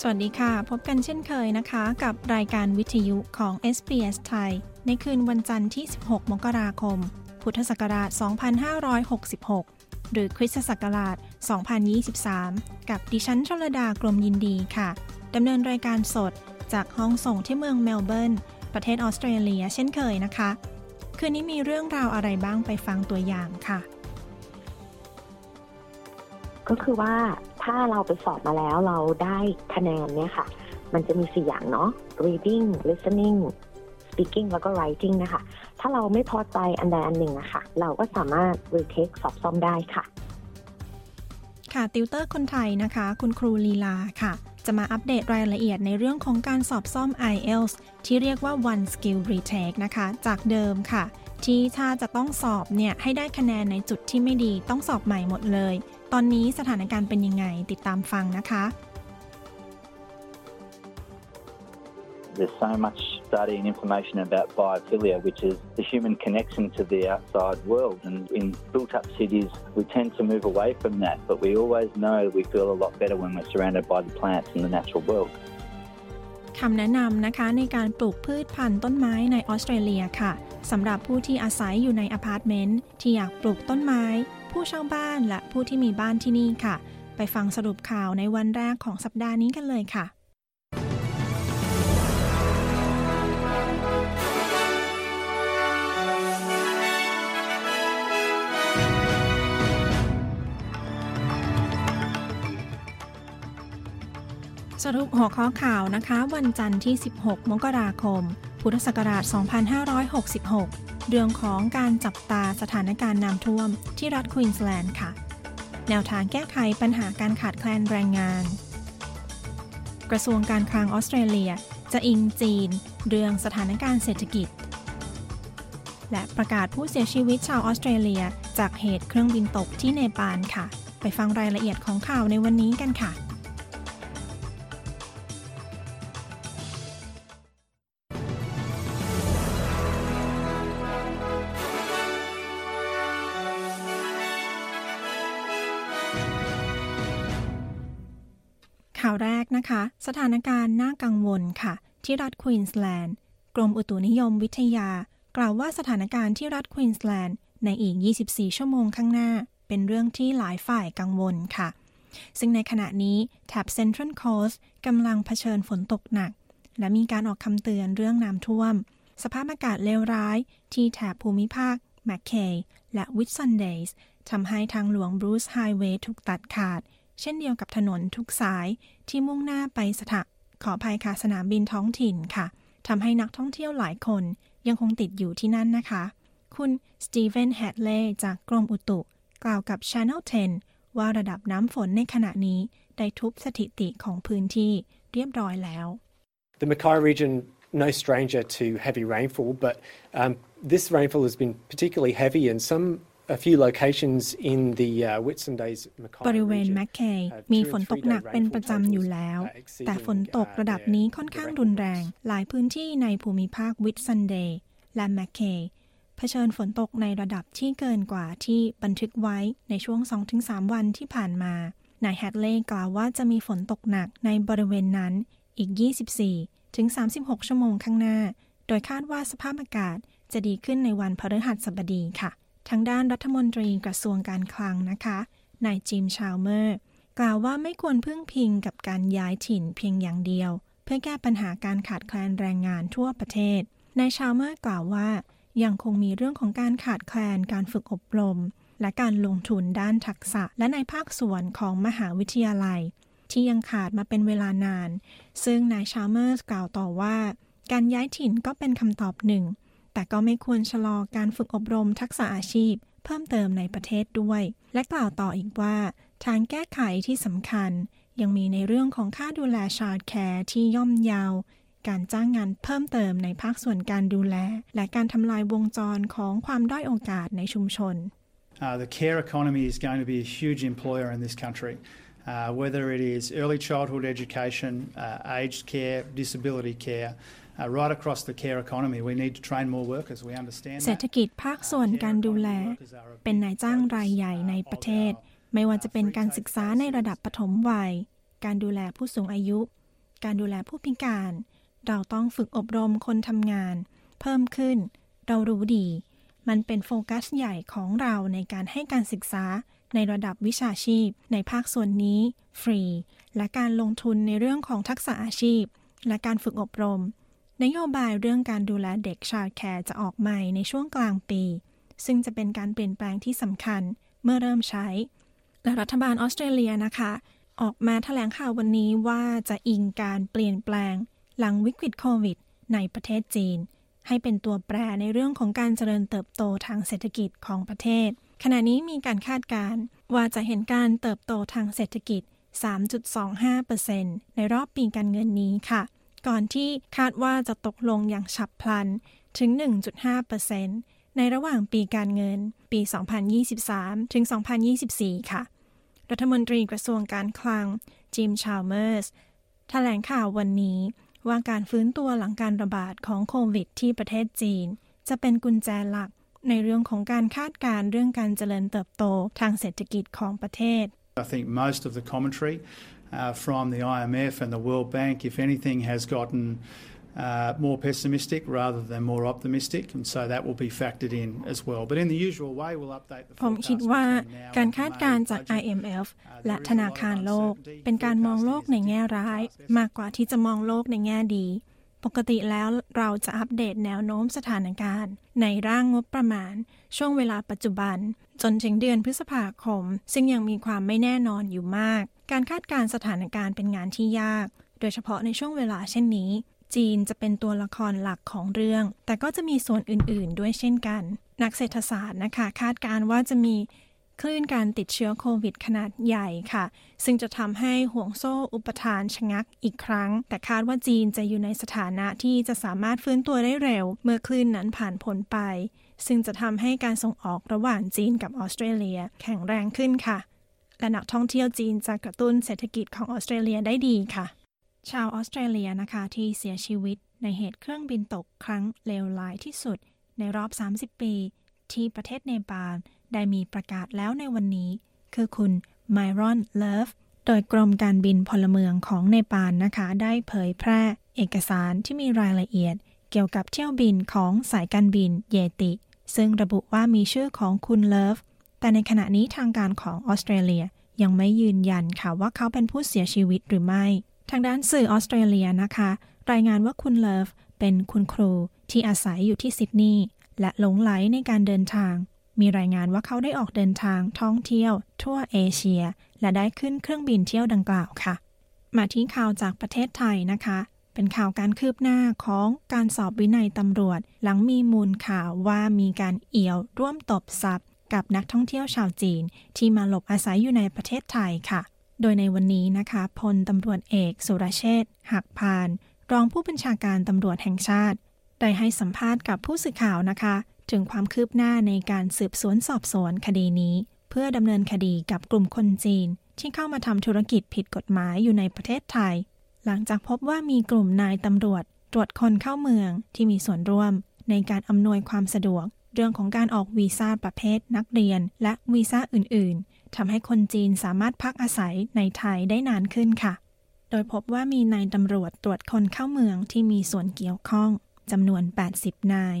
สวัสดีค่ะ พบกันเช่นเคยนะคะ กับรายการวิทยุของ SBS ไทย ในคืนวันจันทร์ที่ 16 มกราคม พุทธศักราช 2566 หรือคริสตศักราช 2023 กับดิฉันชลดากรมยินดีค่ะ ดำเนินรายการสดจากห้องส่งที่เมืองเมลเบิร์น ประเทศออสเตรเลียเช่นเคยนะคะ คืนนี้มีเรื่องราวอะไรบ้างไปฟังตัวอย่างค่ะ ก็คือว่าถ้าเราไปสอบมาแล้วเราได้คะแนนเนี่ยค่ะ มันจะมีสี่อย่างเนาะ reading listening speaking แล้วก็ writing นะคะ ถ้าเราไม่พอใจอันใดอันหนึ่งนะคะเราก็สามารถ retake สอบซ่อมได้ค่ะ ค่ะติวเตอร์คนไทยนะคะ คุณครูลีลาค่ะ จะมาอัปเดตรายละเอียดในเรื่องของการสอบซ่อม IELTS ที่เรียกว่า one skill retake นะคะ จากเดิมค่ะ ที่ถ้าจะต้องสอบเนี่ยให้ได้คะแนนในจุดที่ไม่ดีต้องสอบใหม่หมดเลย ตอนนี้สถานการณ์เป็นยังไงติดตามฟังนะคะ There's so much study and information about biophilia, which is the human connection to the outside world. And in built up cities, we tend to move away from that, but we always know we feel a lot better when we're surrounded by the plants in the natural world. คำแนะนำนะคะในการปลูกพืชพันธุ์ต้นไม้ในออสเตรเลียค่ะสำหรับผู้ที่อาศัยอยู่ในอพาร์ตเมนต์ที่อยากปลูกต้นไม้ ผู้เช่าบ้านและผู้ที่มีบ้านที่นี่ค่ะ ไปฟังสรุปข่าวในวันแรกของสัปดาห์นี้กันเลยค่ะสรุปหัวข้อข่าวนะคะ วันจันทร์ที่ 16 มกราคม พุทธศักราช 2566 เรื่องของการจับตาสถานการณ์น้ำท่วมที่รัฐควีนสแลนด์ค่ะ แนวทางแก้ไขปัญหาการขาดแคลนแรงงาน กระทรวงการคลังออสเตรเลีย จะอิงจีน เรื่องสถานการณ์เศรษฐกิจ และประกาศผู้เสียชีวิตชาวออสเตรเลีย จากเหตุเครื่องบินตกที่เนปาลค่ะ ไปฟังรายละเอียดของข่าวในวันนี้กันค่ะ ข่าวแรกนะคะ สถานการณ์น่ากังวลค่ะ ที่รัฐควีนสแลนด์ กรมอุตุนิยมวิทยา กล่าวว่าสถานการณ์ที่รัฐควีนสแลนด์ในอีก 24 ชั่วโมงข้างหน้า เป็นเรื่องที่หลายฝ่ายกังวลค่ะ ซึ่งในขณะนี้แถบเซ็นทรัลโคสต์กำลังเผชิญฝนตกหนัก และมีการออกคำเตือนเรื่องน้ำท่วม สภาพอากาศเลวร้าย ที่แถบภูมิภาคแมคเคย์และวิทซันเดย์ทำให้ทางหลวงบรูซไฮเวย์ถูกตัดขาด เช่นเดียวกับถนนทุกสายที่มุ่งหน้าไปสถาขอภัยค่ะสนามบินท้องถิ่นค่ะทำให้นักท่องเที่ยวหลายคนยังคงติดอยู่ที่นั่นนะคะ คุณสตีเฟนแฮดเลย์จากกรมอุตุ กล่าวกับ Channel 10 ว่าระดับน้ำฝนในขณะนี้ได้ทุบสถิติของพื้นที่เรียบร้อยแล้ว The Mackay region, no stranger to heavy rainfall, but um, this rainfall has been particularly heavy and some a few locations in the uh, Whitsundays Mackay บริเวณ region แมคเคย์ have มี two ฝน and ตก three-day หนักเป็นประ rainfall จำอยู่ totals, แล้ว uh, exceeding, แต่ฝนตก uh, ระดับ their- นี้ค่อนข้าง their รุนแรง records. หลายพื้นที่ในภูมิภาควิทซันเดย์และแมคเคย์เผชิญฝนตกในระดับที่เกินกว่าที่บันทึกไว้ในช่วง 2-3 วันที่ผ่านมา นายแฮดเลย์กล่าวว่าจะมีฝนตกหนักในบริเวณนั้นอีก 24 ถึง 36 ชั่วโมงข้างหน้า โดยคาดว่าสภาพอากาศจะดีขึ้นในวันพฤหัสบดีค่ะ ทางด้านรัฐมนตรีกระทรวงการคลังนะคะนายจิมชาวเมอร์ กล่าวว่าไม่ควรพึ่งพิงกับการย้ายถิ่นเพียงอย่างเดียว เพื่อแก้ปัญหาการขาดแคลนแรงงานทั่วประเทศนายชาวเมอร์กล่าวว่า ยังคงมีเรื่องของการขาดแคลนการฝึกอบรม และการลงทุนด้านทักษะและในภาคส่วนของมหาวิทยาลัย ที่ยังขาดมาเป็นเวลานาน ซึ่งนายชาลเมอร์สกล่าวต่อว่า การย้ายถิ่นก็เป็นคำตอบหนึ่ง แต่ก็ไม่ควรชะลอการฝึกอบรมทักษะอาชีพ เพิ่มเติมในประเทศด้วย และกล่าวต่ออีกว่า ทางแก้ไขที่สำคัญ ยังมีในเรื่องของค่าดูแล childcare ที่ย่อมเยาการจ้างงานเพิ่มเติมในภาคส่วนการดูแล และการทำลายวงจรของความด้อยโอกาสในชุมชน Uh, the care economy is going to be a huge employer in this country. Uh, whether it is early childhood education, uh, aged care, disability care, uh, right across the care economy, we need to train more workers. We understand เศรษฐกิจภาคส่วนการดูแล เป็นนายจ้างรายใหญ่ในประเทศ ไม่ว่าจะเป็นการศึกษาในระดับปฐมวัย การดูแลผู้สูงอายุ การดูแลผู้พิการ เราต้องฝึกอบรมคนทำงาน เพิ่มขึ้น เรารู้ดี มันเป็นโฟกัสใหญ่ของเราในการให้การศึกษาในระดับวิชาชีพ ในภาคส่วนนี้ ฟรี และการลงทุนในเรื่องของทักษะอาชีพ และการฝึกอบรม นโยบายเรื่องการดูแลเด็กชาร์แคร์จะออกใหม่ในช่วงกลางปี ซึ่งจะเป็นการเปลี่ยนแปลงที่สำคัญเมื่อเริ่มใช้ และรัฐบาลออสเตรเลียนะคะ ออกมาแถลงข่าววันนี้ว่าจะอิงการเปลี่ยนแปลง หลังวิกฤตโควิด ในประเทศจีน ให้เป็นตัวแปรในเรื่องของการเจริญเติบโตทางเศรษฐกิจของประเทศ ขณะนี้มีการคาดการณ์ว่าจะเห็นการเติบโตทางเศรษฐกิจ 3.25%ในรอบปีการเงินนี้ค่ะ ก่อนที่คาดว่าจะตกลงอย่างฉับพลันถึง 1.5%ในระหว่างปีการเงินปี 2023 ถึง 2024 ค่ะ รัฐมนตรีกระทรวงการคลัง จิม ชาลเมอร์ส แถลงข่าววันนี้ว่าการฟื้นตัวหลังการระบาดของโควิดที่ประเทศจีน จะเป็นกุญแจหลักในเรื่องของการคาดการณ์เรื่องการเจริญเติบโตทางเศรษฐกิจของประเทศ I think most of the commentary uh, from the IMF and the World Bank, if anything, has gotten uh, more pessimistic rather than more optimistic, and so that will be factored in as well. But in the usual way, we'll update the ผมคิด forecast ว่า between now การ and คาดการณ์ May จาก budget. IMF Uh, และ there is ธ a นา lot คาร of โลก uncertainty. เป็นการมองโลกในแง่ร้าย Forecasting is มากกว่าที่จะมองโลกในแง่ดี ปกติแล้วเราจะอัปเดตแนวโน้มสถานการณ์ ในร่างงบประมาณ ช่วงเวลาปัจจุบัน จนถึงเดือนพฤษภาคม ซึ่งยังมีความไม่แน่นอนอยู่มาก การคาดการณ์สถานการณ์เป็นงานที่ยาก โดยเฉพาะในช่วงเวลาเช่นนี้ จีนจะเป็นตัวละครหลักของเรื่อง แต่ก็จะมีส่วนอื่น ๆ ด้วยเช่นกัน นักเศรษฐศาสตร์นะคะ คาดการณ์ว่าจะมีคลื่นการติดเชื้อโควิดขนาดใหญ่ค่ะ ซึ่งจะทำให้ห่วงโซ่อุปทานชะงักอีกครั้ง แต่คาดว่าจีนจะอยู่ในสถานะที่จะสามารถฟื้นตัวได้เร็ว เมื่อคลื่นนั้นผ่านพ้นไป ซึ่งจะทำให้การส่งออกระหว่างจีนกับออสเตรเลีย แข็งแรงขึ้นค่ะ และนักท่องเที่ยวจีนจะกระตุ้นเศรษฐกิจของออสเตรเลียได้ดีค่ะ ชาวออสเตรเลียนะคะที่เสียชีวิตในเหตุเครื่องบินตกครั้งเลวร้ายที่สุด ในรอบ 30 ปี ที่ประเทศเนปาลได้มีประกาศแล้วในวันนี้ คือคุณไมรอนเลิฟโดยกรมการบินพลเมืองของเนปาลนะคะ ได้เผยแพร่เอกสารที่มีรายละเอียด เกี่ยวกับเที่ยวบินของสายการบินเยติ ซึ่งระบุว่ามีชื่อของคุณเลิฟ แต่ในขณะนี้ทางการของออสเตรเลียยังไม่ยืนยันค่ะว่าเขาเป็นผู้เสียชีวิตหรือไม่ ทางด้านสื่อออสเตรเลียนะคะ รายงานว่าคุณเลิฟเป็นคุณครูที่อาศัยอยู่ที่ซิดนีย์และหลงไหลในการเดินทาง มีรายงานว่าเขาได้ออกเดินทางท่องเที่ยว ทั่วเอเชีย และได้ขึ้นเครื่องบินเที่ยวดังกล่าวค่ะ มาที่ข่าวจากประเทศไทยนะคะ เป็นข่าวการคืบหน้าของการสอบวินัยตำรวจ หลังมีมูลข่าวว่ามีการเอี่ยวร่วมตบทรัพย์ กับนักท่องเที่ยวชาวจีน ที่มาหลบอาศัยอยู่ในประเทศไทยค่ะ โดยในวันนี้นะคะพลตำรวจเอกสุรเชษฐหักพาน รองผู้บัญชาการตำรวจแห่งชาติ ได้ให้สัมภาษณ์กับผู้สื่อข่าวนะคะ ถึงความคืบหน้าในการสืบสวนสอบสวนคดีนี้ เพื่อดำเนินคดีกับกลุ่มคนจีน ที่เข้ามาทำธุรกิจผิดกฎหมายอยู่ในประเทศไทย หลังจากพบว่ามีกลุ่มนายตำรวจตรวจคนเข้าเมืองที่มีส่วนร่วมในการอำนวยความสะดวก เรื่องของการออกวีซ่าประเภทนักเรียน และวีซ่าอื่น ๆทำให้คนจีนสามารถพักอาศัยในไทยได้นานขึ้นค่ะ โดยพบว่ามีนายตำรวจตรวจคนเข้าเมืองที่มีส่วนเกี่ยวข้องจำนวน 80 นาย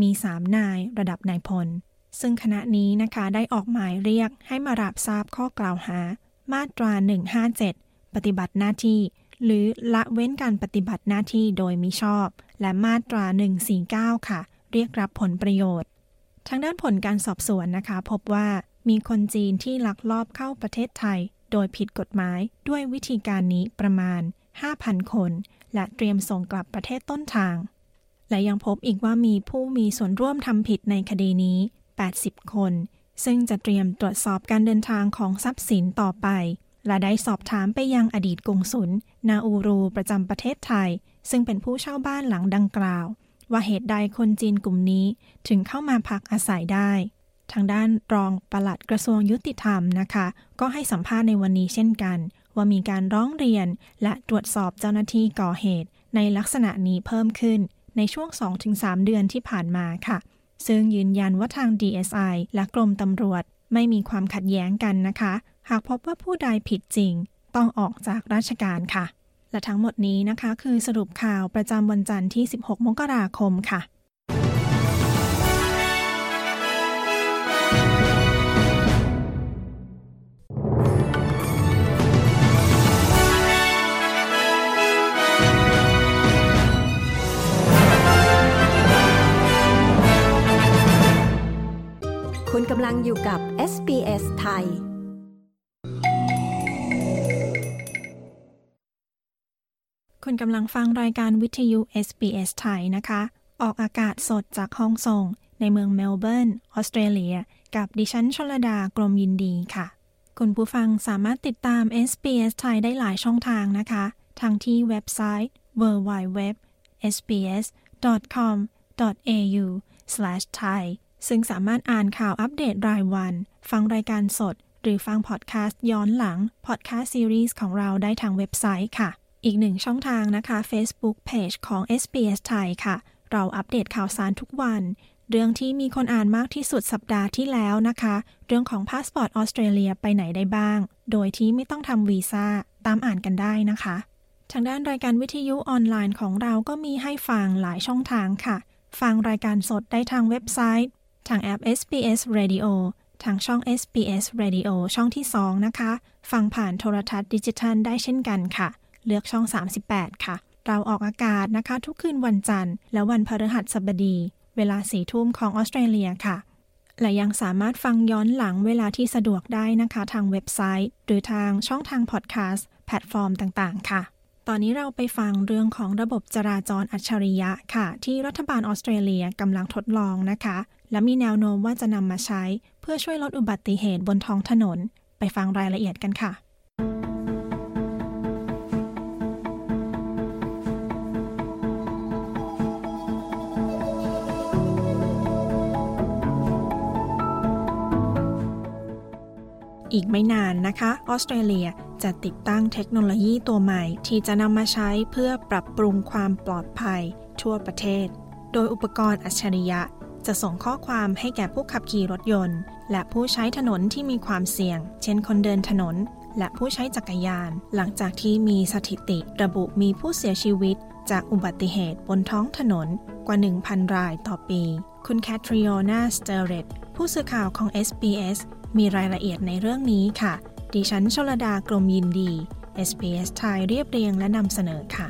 มี 3 นายระดับนายพล ซึ่งคณะนี้นะคะได้ออกหมายเรียกให้มารับทราบข้อกล่าวหา มาตรา 157 ปฏิบัติหน้าที่ หรือละเว้นการปฏิบัติหน้าที่โดยมิชอบ และมาตรา 149 ค่ะ เรียกรับผลประโยชน์ ทางด้านผลการสอบสวนนะคะ พบว่ามีคนจีนที่ลักลอบเข้าประเทศไทย โดยผิดกฎหมายด้วยวิธีการนี้ประมาณ 5,000 คน และเตรียมส่งกลับประเทศต้นทาง และยังพบอีกว่ามีผู้มีส่วนร่วมทำผิดในคดีนี้ 80 คน ซึ่งจะเตรียมตรวจสอบการเดินทางของทรัพย์สินต่อไป และได้สอบถามไปยังอดีตกงสุลนาอูรูประจำประเทศไทย ซึ่งเป็นผู้เช่าบ้านหลังดังกล่าว ว่าเหตุใดคนจีนกลุ่มนี้ถึงเข้ามาพักอาศัยได้ ทางด้านรองปลัดกระทรวงยุติธรรมนะคะ ก็ให้สัมภาษณ์ในวันนี้เช่นกัน ว่ามีการร้องเรียนและตรวจสอบเจ้าหน้าที่ก่อเหตุ ในลักษณะนี้เพิ่มขึ้น ในช่วง 2-3 เดือนที่ผ่านมาค่ะ ซึ่งยืนยันว่าทาง DSI และกรมตำรวจ ไม่มีความขัดแย้งกันนะคะ หากพบว่าผู้ใดผิดจริง ต้องออกจากราชการค่ะ และทั้งหมดนี้นะคะคือสรุปข่าวประจำวันจันทร์ที่ 16 มกราคมค่ะคุณกำลังอยู่กับ SBS ไทย คุณกำลังฟังรายการวิทยุ SBS ไทยนะคะ ออกอากาศสดจากห้องส่ง ในเมืองเมลเบิร์น ออสเตรเลีย กับดิฉันชลดากรมยินดีค่ะ คุณผู้ฟังสามารถติดตาม SBS ไทยได้หลายช่องทางนะคะทั้งที่เว็บไซต์ www.sbs.com.au/thai ซึ่งสามารถอ่านข่าวอัปเดตรายวัน ฟังรายการสด หรือฟังพอดแคสต์ย้อนหลังพอดแคสต์ซีรีส์ของเราได้ทางเว็บไซต์ค่ะ อีกหนึ่งช่องทางนะคะ Facebook Page ของ SBS ไทยค่ะ เราอัปเดตข่าวสารทุกวัน เรื่องที่มีคนอ่านมากที่สุดสัปดาห์ที่แล้วนะคะ เรื่องของพาสปอร์ตออสเตรเลียไปไหนได้บ้าง โดยที่ไม่ต้องทำวีซ่า ตามอ่านกันได้นะคะ ทางด้านรายการวิทยุออนไลน์ของเราก็มีให้ฟังหลายช่องทางค่ะ ฟังรายการสดได้ทางเว็บไซต์ ทางแอป SBS Radio ทางช่อง SBS Radio ช่องที่ 2 นะคะ ฟังผ่านโทรทัศน์ดิจิทัลได้เช่นกันค่ะ เลือกช่อง 38 ค่ะ เราออกอากาศนะคะ ทุกคืนวันจันทร์ และวันพฤหัสบดี เวลาสี่ทุ่มของออสเตรเลียค่ะ และยังสามารถฟังย้อนหลังเวลาที่สะดวกได้นะคะ ทางเว็บไซต์ หรือทางช่องทางพอดแคสต์แพลตฟอร์มต่างๆ ค่ะ ตอนนี้เราไปฟังเรื่องของระบบจราจรอัจฉริยะค่ะ ที่รัฐบาลออสเตรเลียกำลังทดลองนะคะ และมีแนวโน้มว่าจะนำมาใช้ เพื่อช่วยลดอุบัติเหตุบนท้องถนน ไปฟังรายละเอียดกันค่ะ อีกไม่นานนะคะออสเตรเลียจะติดตั้งเทคโนโลยีตัวใหม่ ที่จะนำมาใช้เพื่อปรับปรุงความปลอดภัยทั่วประเทศ โดยอุปกรณ์อัจฉริยะ จะส่งข้อความให้แก่ผู้ขับขี่รถยนต์ และผู้ใช้ถนนที่มีความเสี่ยง เช่นคนเดินถนน และผู้ใช้จักรยาน หลังจากที่มีสถิติระบุมีผู้เสียชีวิต จากอุบัติเหตุบนท้องถนนกว่า 1,000 รายต่อปี คุณแคทริโอนาสเตเรตผู้สื่อข่าวของ SBS มีรายละเอียดในเรื่องนี้ค่ะ ดิฉันชลดากรมยินดี SBS ไทยเรียบเรียงและนำเสนอค่ะ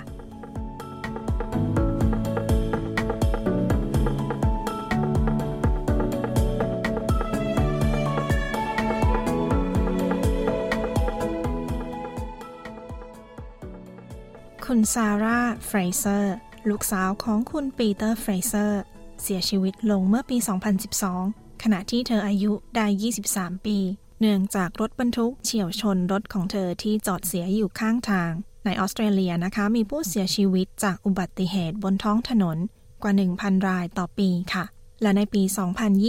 คุณซาร่าเฟรเซอร์ ลูกสาวของคุณปีเตอร์เฟรเซอร์ เสียชีวิตลงเมื่อปี 2012 ขณะที่เธออายุได้ 23 ปี เนื่องจากรถบรรทุกเฉี่ยวชนรถของเธอที่จอดเสียอยู่ข้างทาง ในออสเตรเลียนะคะ มีผู้เสียชีวิตจากอุบัติเหตุบนท้องถนนกว่า 1,000 รายต่อปีค่ะ และในปี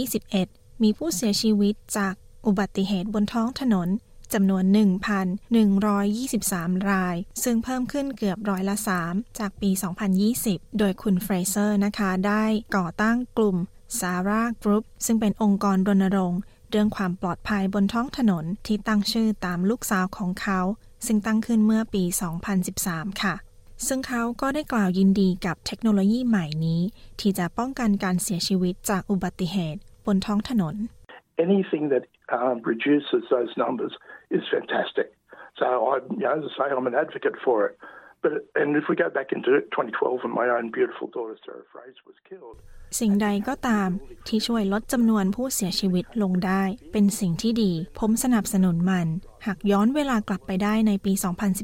2021 มีผู้เสียชีวิตจากอุบัติเหตุบนท้องถนนจำนวน 1,123 ราย ซึ่งเพิ่มขึ้นเกือบร้อยละ 3 จากปี 2020 โดยคุณเฟรเซอร์นะคะ ได้ก่อตั้งกลุ่ม Sarah Group ซึ่งเป็นองค์กรรณรงค์เรื่องความปลอดภัยบนท้องถนนที่ตั้งชื่อตามลูกสาวของเขา ซึ่งตั้งขึ้นเมื่อปี 2013 ค่ะ ซึ่งเขาก็ได้กล่าวยินดีกับเทคโนโลยีใหม่นี้ ที่จะป้องกันการเสียชีวิตจากอุบัติเหตุบนท้องถนน anything that um, reduces those numbers is fantastic. So I, you know, as I say, I'm an advocate for it. But and if we go back into 2012 when my own beautiful daughter Sarah Fraser was killed. สิ่งใดก็ตามที่ช่วยลดจำนวนผู้เสียชีวิตลงได้ เป็นสิ่งที่ดี ผมสนับสนุนมัน หากย้อนเวลากลับไปได้ในปี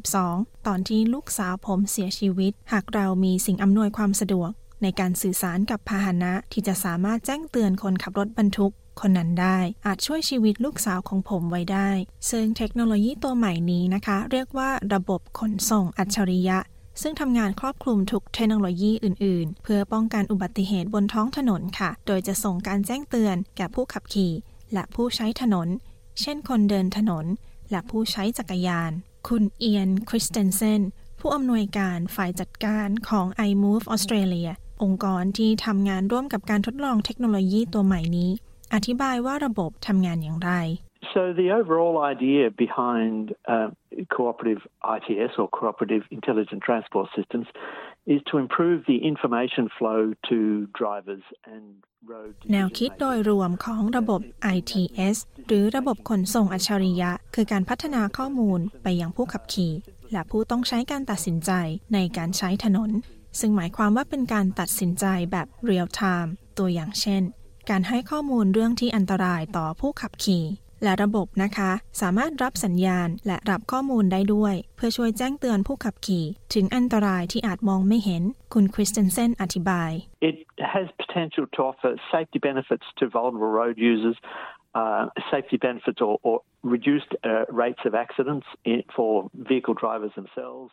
2012 ตอนที่ลูกสาวผมเสียชีวิต หากเรามีสิ่งอำนวยความสะดวก ในการสื่อสารกับพาหนะที่จะสามารถแจ้งเตือนคนขับรถบรรทุก คนนั้นได้ อาจช่วยชีวิตลูกสาวของผมไว้ได้ ซึ่งเทคโนโลยีตัวใหม่นี้นะคะ เรียกว่าระบบขนส่งอัจฉริยะ ซึ่งทำงานครอบคลุมทุกเทคโนโลยีอื่น ๆ เพื่อป้องกันอุบัติเหตุบนท้องถนนค่ะ โดยจะส่งการแจ้งเตือนแก่ผู้ขับขี่ และผู้ใช้ถนน เช่นคนเดินถนน และผู้ใช้จักรยาน คุณเอียนคริสเตนเซนผู้อำนวยการฝ่ายจัดการของ iMove Australia องค์กรที่ทำงานร่วมกับการทดลองเทคโนโลยีตัวใหม่นี้ อธิบายว่าระบบทำงานอย่างไร So the overall idea behind uh, cooperative ITS or cooperative intelligent transport systems is to improve the information flow to drivers and road แนวคิดโดยรวมของระบบ ITS หรือระบบขนส่งอัจฉริยะ คือการพัฒนาข้อมูลไปยังผู้ขับขี่ และผู้ต้องใช้การตัดสินใจในการใช้ถนน ซึ่งหมายความว่าเป็นการตัดสินใจแบบ real time ตัวอย่างเช่น การให้ข้อมูลเรื่องที่อันตรายต่อผู้ขับขี่ และระบบนะคะ สามารถรับสัญญาณและรับข้อมูลได้ด้วย เพื่อช่วยแจ้งเตือนผู้ขับขี่ ถึงอันตรายที่อาจมองไม่เห็น คุณคริสเตนเซนอธิบาย It has potential to offer safety benefits to vulnerable road users, uh, safety benefits or, or reduced uh, rates of accidents for vehicle drivers themselves.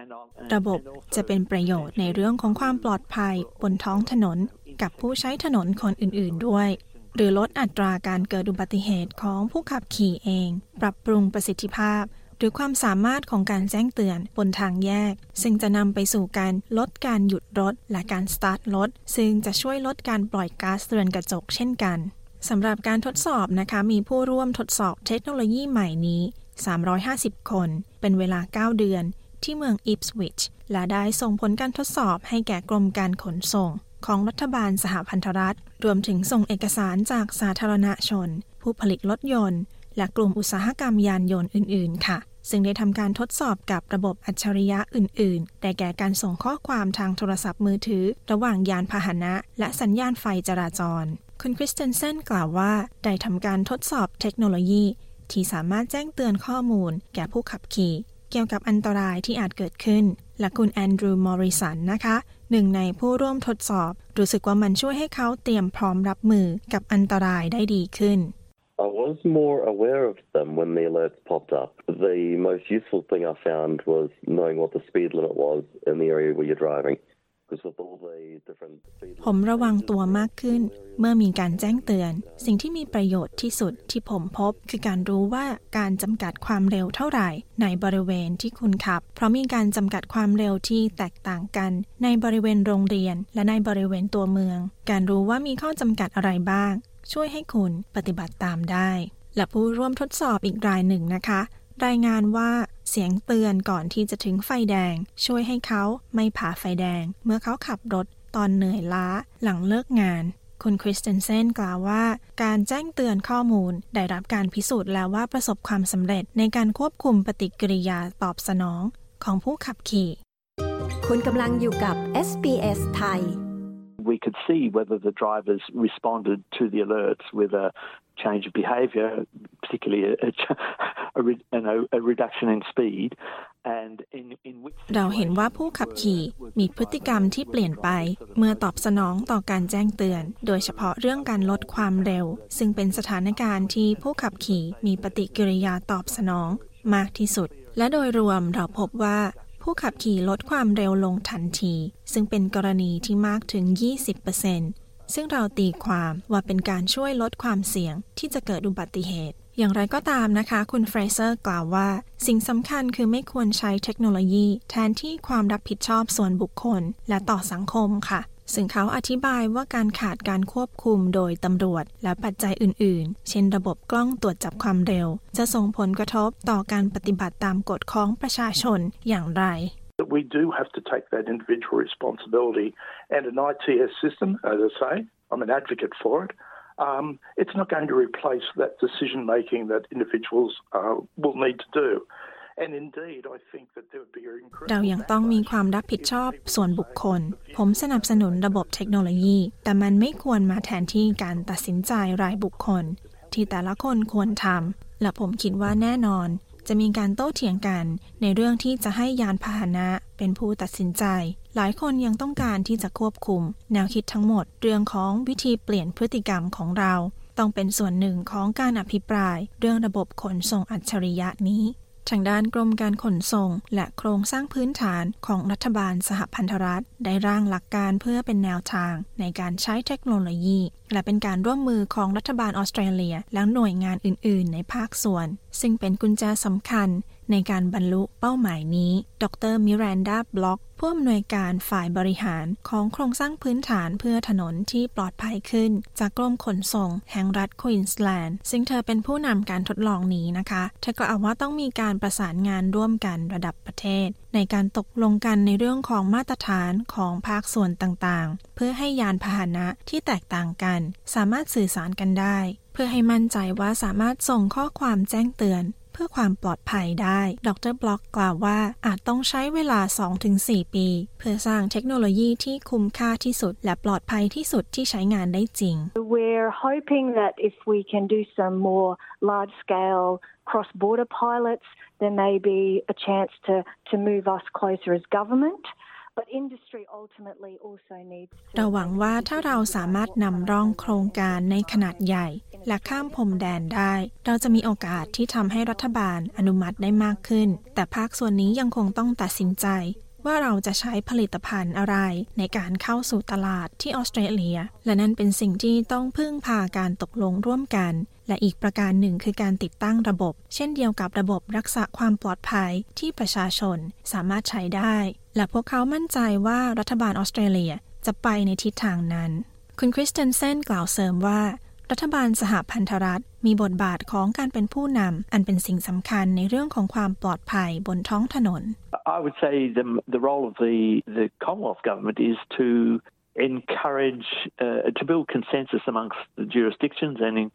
And, and, ระบบจะเป็นประโยชน์ในเรื่องของความปลอดภัยบนท้องถนนกับผู้ใช้ถนนคนอื่น ๆ ด้วย หรือลดอัตราการเกิดอุบัติเหตุของผู้ขับขี่เอง ปรับปรุงประสิทธิภาพ หรือความสามารถของการแจ้งเตือนบนทางแยก ซึ่งจะนำไปสู่การลดการหยุดรถ และการสตาร์ทรถ ซึ่งจะช่วยลดการปล่อยก๊าซเรือนกระจกเช่นกันสำหรับการทดสอบนะคะมีผู้ร่วมทดสอบเทคโนโลยีใหม่นี้ 350 คน เป็นเวลา 9 เดือน ที่เมืองอิปสวิชและได้ส่งผลการทดสอบให้แก่กรมการขนส่ง ของรัฐบาลสหพันธรัฐ รวมถึงส่งเอกสารจากสาธารณชน ผู้ผลิตรถยนต์ และกลุ่มอุตสาหกรรมยานยนต์อื่น ๆ ค่ะ ซึ่งได้ทำการทดสอบกับระบบอัจฉริยะอื่น ๆ ได้แก่การส่งข้อความทางโทรศัพท์มือถือ ระหว่างยานพาหนะ และสัญญาณไฟจราจร คุณคริสเตนเซนกล่าวว่า ได้ทำการทดสอบเทคโนโลยีที่สามารถแจ้งเตือนข้อมูล แก่ผู้ขับขี่ เกี่ยวกับอันตรายที่อาจเกิดขึ้น และคุณแอนดรูว์มอริสันนะคะ หนึ่งในผู้ร่วมทดสอบ รู้สึกว่ามันช่วยให้เขาเตรียมพร้อมรับมือกับอันตรายได้ดีขึ้น I was more aware of them when the alerts popped up. The most useful thing I found was knowing what the speed limit was in the area where you're driving. ผมระวังตัวมากขึ้น เมื่อมีการแจ้งเตือน สิ่งที่มีประโยชน์ที่สุดที่ผมพบ คือการรู้ว่าการจำกัดความเร็วเท่าไหร่ ในบริเวณที่คุณขับ เพราะมีการจำกัดความเร็วที่แตกต่างกัน ในบริเวณโรงเรียน และในบริเวณตัวเมือง การรู้ว่ามีข้อจำกัดอะไรบ้าง ช่วยให้คุณปฏิบัติตามได้ และผู้ร่วมทดสอบอีกรายหนึ่งนะคะ รายงานว่าเสียงเตือนก่อนที่จะถึงไฟแดง ช่วยให้เขาไม่ผ่าไฟแดง เมื่อเขาขับรถตอนเหนื่อยล้าหลังเลิกงาน คุณคริสเตนเซนกล่าวว่า การแจ้งเตือนข้อมูลได้รับการพิสูจน์แล้วว่าประสบความสำเร็จในการควบคุมปฏิกิริยาตอบสนองของผู้ขับขี่ คุณกำลังอยู่กับ SBS ไทย we could see whether the drivers responded to the alerts with a change of behaviour, particularly a, a, a, a reduction in speed. And in, in which เราเห็นว่าผู้ขับขี่มีพฤติกรรมที่เปลี่ยนไป เมื่อตอบสนองต่อการแจ้งเตือน โดยเฉพาะเรื่องการลดความเร็ว ซึ่งเป็นสถานการณ์ที่ผู้ขับขี่มีปฏิกิริยาตอบสนองมากที่สุดและโดยรวมเราพบว่า ผู้ขับขี่ลดความเร็วลงทันที ซึ่งเป็นกรณีที่มากถึง 20%ซึ่งเราตีความว่าเป็นการช่วยลดความเสี่ยงที่จะเกิดอุบัติเหตุอย่างไรก็ตามนะคะ คุณเฟรเซอร์กล่าวว่า สิ่งสำคัญคือไม่ควรใช้เทคโนโลยี แทนที่ความรับผิดชอบส่วนบุคคล และต่อสังคมค่ะ ซึ่งเขาอธิบายว่าการขาดการควบคุมโดยตำรวจและปัจจัยอื่น ๆ เช่นระบบกล้องตรวจจับความเร็ว จะส่งผลกระทบต่อการปฏิบัติตามกฎของประชาชนอย่างไร We do have to take that individual responsibility and an ITS system, as I say, I'm an advocate for it. Um, it's not going to replace that decision making that individuals uh, will need to do. And indeed, I think that there would be an incredible เรายังต้องมีความรับผิดชอบส่วนบุคคล ผมสนับสนุนระบบเทคโนโลยี แต่มันไม่ควรมาแทนที่การตัดสินใจรายบุคคล ที่แต่ละคนควรทำ และผมคิดว่าแน่นอน จะมีการโต้เถียงกันในเรื่องที่จะให้ยานพาหนะเป็นผู้ตัดสินใจ หลายคนยังต้องการที่จะควบคุม แนวคิดทั้งหมดเรื่องของวิธีเปลี่ยนพฤติกรรมของเรา ต้องเป็นส่วนหนึ่งของการอภิปราย เรื่องระบบขนส่งอัจฉริยะนี้ ทางด้านกรมการขนส่ง และโครงสร้างพื้นฐานของรัฐบาลสหพันธรัฐ ได้ร่างหลักการเพื่อเป็นแนวทางในการใช้เทคโนโลยี และเป็นการร่วมมือของรัฐบาลออสเตรเลีย และหน่วยงานอื่น ๆ ในภาคส่วน ซึ่งเป็นกุญแจสำคัญ ในการบรรลุเป้าหมายนี้ ดรมิรันดาบล็อก ผู้อำนวยการฝ่ายบริหารของโครงสร้างพื้นฐานเพื่อถนนที่ปลอดภัยขึ้น จากกรมขนส่งแห่งรัฐควีนสแลนด์ ซึ่งเธอเป็นผู้นำการทดลองนี้นะคะ เธอก็เอาว่าต้องมีการประสานงานร่วมกันระดับประเทศ ในการตกลงกันในเรื่องของมาตรฐานของภาคส่วนต่างๆ เพื่อให้ยานพาหนะที่แตกต่างกัน สามารถสื่อสารกันได้ เพื่อให้มั่นใจว่าสามารถส่งข้อความแจ้งเตือน เพื่อความปลอดภัยได้ ดรบล็อกกล่าวว่าอาจต้องใช้เวลา 2-4 ปี เพื่อสร้างเทคโนโลยีที่คุ้มค่าที่สุด และปลอดภัยที่สุดที่ใช้งานได้จริง We're hoping that if we can do some more large scale cross border pilots, there may be a chance to, to move us closer as government. But industry ultimately also needs to เราหวังว่าถ้าเราสามารถนำร่องโครงการในขนาดใหญ่ และข้ามพรมแดนได้ เราจะมีโอกาสที่ทำให้รัฐบาลอนุมัติได้มากขึ้น แต่ภาคส่วนนี้ยังคงต้องตัดสินใจว่าเราจะใช้ผลิตภัณฑ์อะไรในการเข้าสู่ตลาดที่ออสเตรเลีย และนั่นเป็นสิ่งที่ต้องพึ่งพาการตกลงร่วมกัน และอีกประการหนึ่งคือการติดตั้งระบบ เช่นเดียวกับระบบรักษาความปลอดภัยที่ประชาชนสามารถใช้ได้ และพวกเขามั่นใจว่ารัฐบาลออสเตรเลียจะไปในทิศทางนั้น คุณคริสเตนเซนกล่าวเสริมว่า รัฐบาลสหพันธรัฐมีบทบาทของการเป็นผู้นำอันเป็นสิ่งสำคัญในเรื่องของความปลอดภัยบนท้องถนน I would say the, the role of the, the Commonwealth Government is to encourage, uh, to build consensus amongst the jurisdictions and in,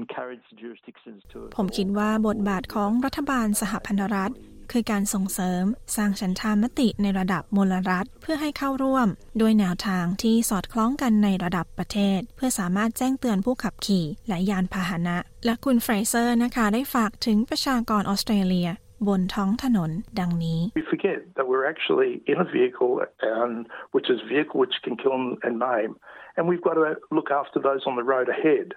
encourage the jurisdictions to. ผมคิดว่าบทบาทของรัฐบาลสหพันธรัฐ คือการส่งเสริม สร้างฉันทามติในระดับมลรัฐเพื่อให้เข้าร่วมโดยแนวทางที่สอดคล้องกันในระดับประเทศ เพื่อสามารถแจ้งเตือนผู้ขับขี่และยานพาหนะ และคุณเฟรเซอร์นะคะได้ฝากถึงประชากรออสเตรเลียบนท้องถนนดังนี้ We forget that we're actually in a vehicle, and which is vehicle which can kill and maim, and we've got to look after those on the road ahead,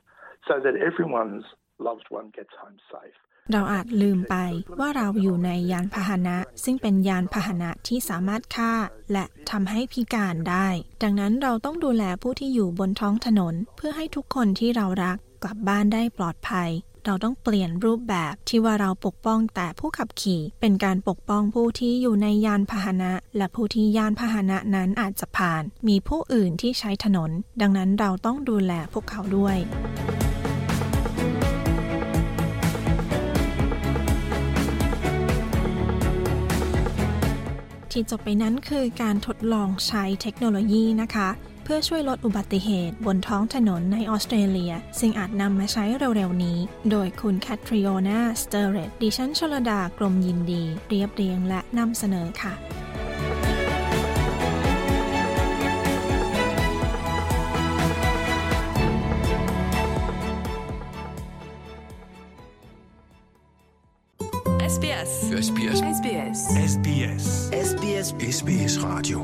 so that everyone's loved one gets home safe. เราอาจลืมไปว่าเราอยู่ในยานพาหนะ ซึ่งเป็นยานพาหนะที่สามารถฆ่า และทำให้พิการได้ ดังนั้นเราต้องดูแลผู้ที่อยู่บนท้องถนน เพื่อให้ทุกคนที่เรารักกลับบ้านได้ปลอดภัย เราต้องเปลี่ยนรูปแบบที่ว่าเราปกป้องแต่ผู้ขับขี่ เป็นการปกป้องผู้ที่อยู่ในยานพาหนะ และผู้ที่ยานพาหนะนั้นอาจจะผ่าน มีผู้อื่นที่ใช้ถนน ดังนั้นเราต้องดูแลพวกเขาด้วย ที่จบไปนั้นคือการทดลองใช้เทคโนโลยีนะคะ เพื่อช่วยลดอุบัติเหตุบนท้องถนนในออสเตรเลีย ซึ่งอาจนำมาใช้เร็วๆนี้ โดยคุณแคทริโอนาสเตอร์เรตดิฉันชลดากรมยินดี เรียบเรียงและนำเสนอค่ะ SBS SBS SBS SBS SBS SBS Radio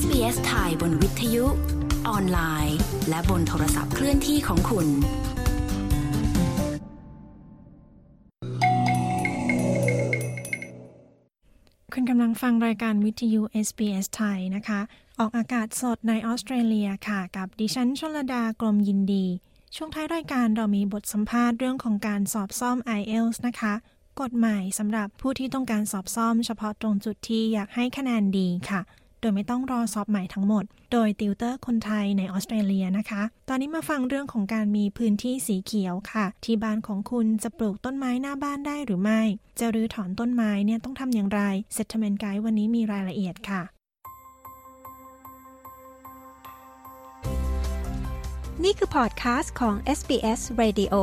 SBS ไทยบนวิทยุ ออนไลน์ และบนโทรศัพท์เคลื่อนที่ของคุณ คุณกำลังฟังรายการวิทยุ SBS ไทยนะคะ ออกอากาศสดในออสเตรเลียค่ะ กับดิฉันชลดากรมยินดี ช่วงท้ายรายการเรามีบทสัมภาษณ์เรื่องของการสอบซ่อม IELTS นะคะ กฎหม่สำหรับผู้ที่ต้องการสอบซ่อมเฉพาะตรงจุดที่อยากให้คะแนนดีค่ะ โดยไม่ต้องรอสอบใหม่ทั้งหมด โดยติวเตอร์คนไทยในออสเตรเลียนะคะ ตอนนี้มาฟังเรื่องของการมีพื้นที่สีเขียวค่ะ ที่บ้านของคุณจะปลูกต้นไม้หน้าบ้านได้หรือไม่ จะรื้อถอนต้นไม้เนี่ยต้องทำอย่างไร Settlement Guide วันนี้มีรายละเอียดค่ะ นี่คือพอดคาสต์ของ SBS Radio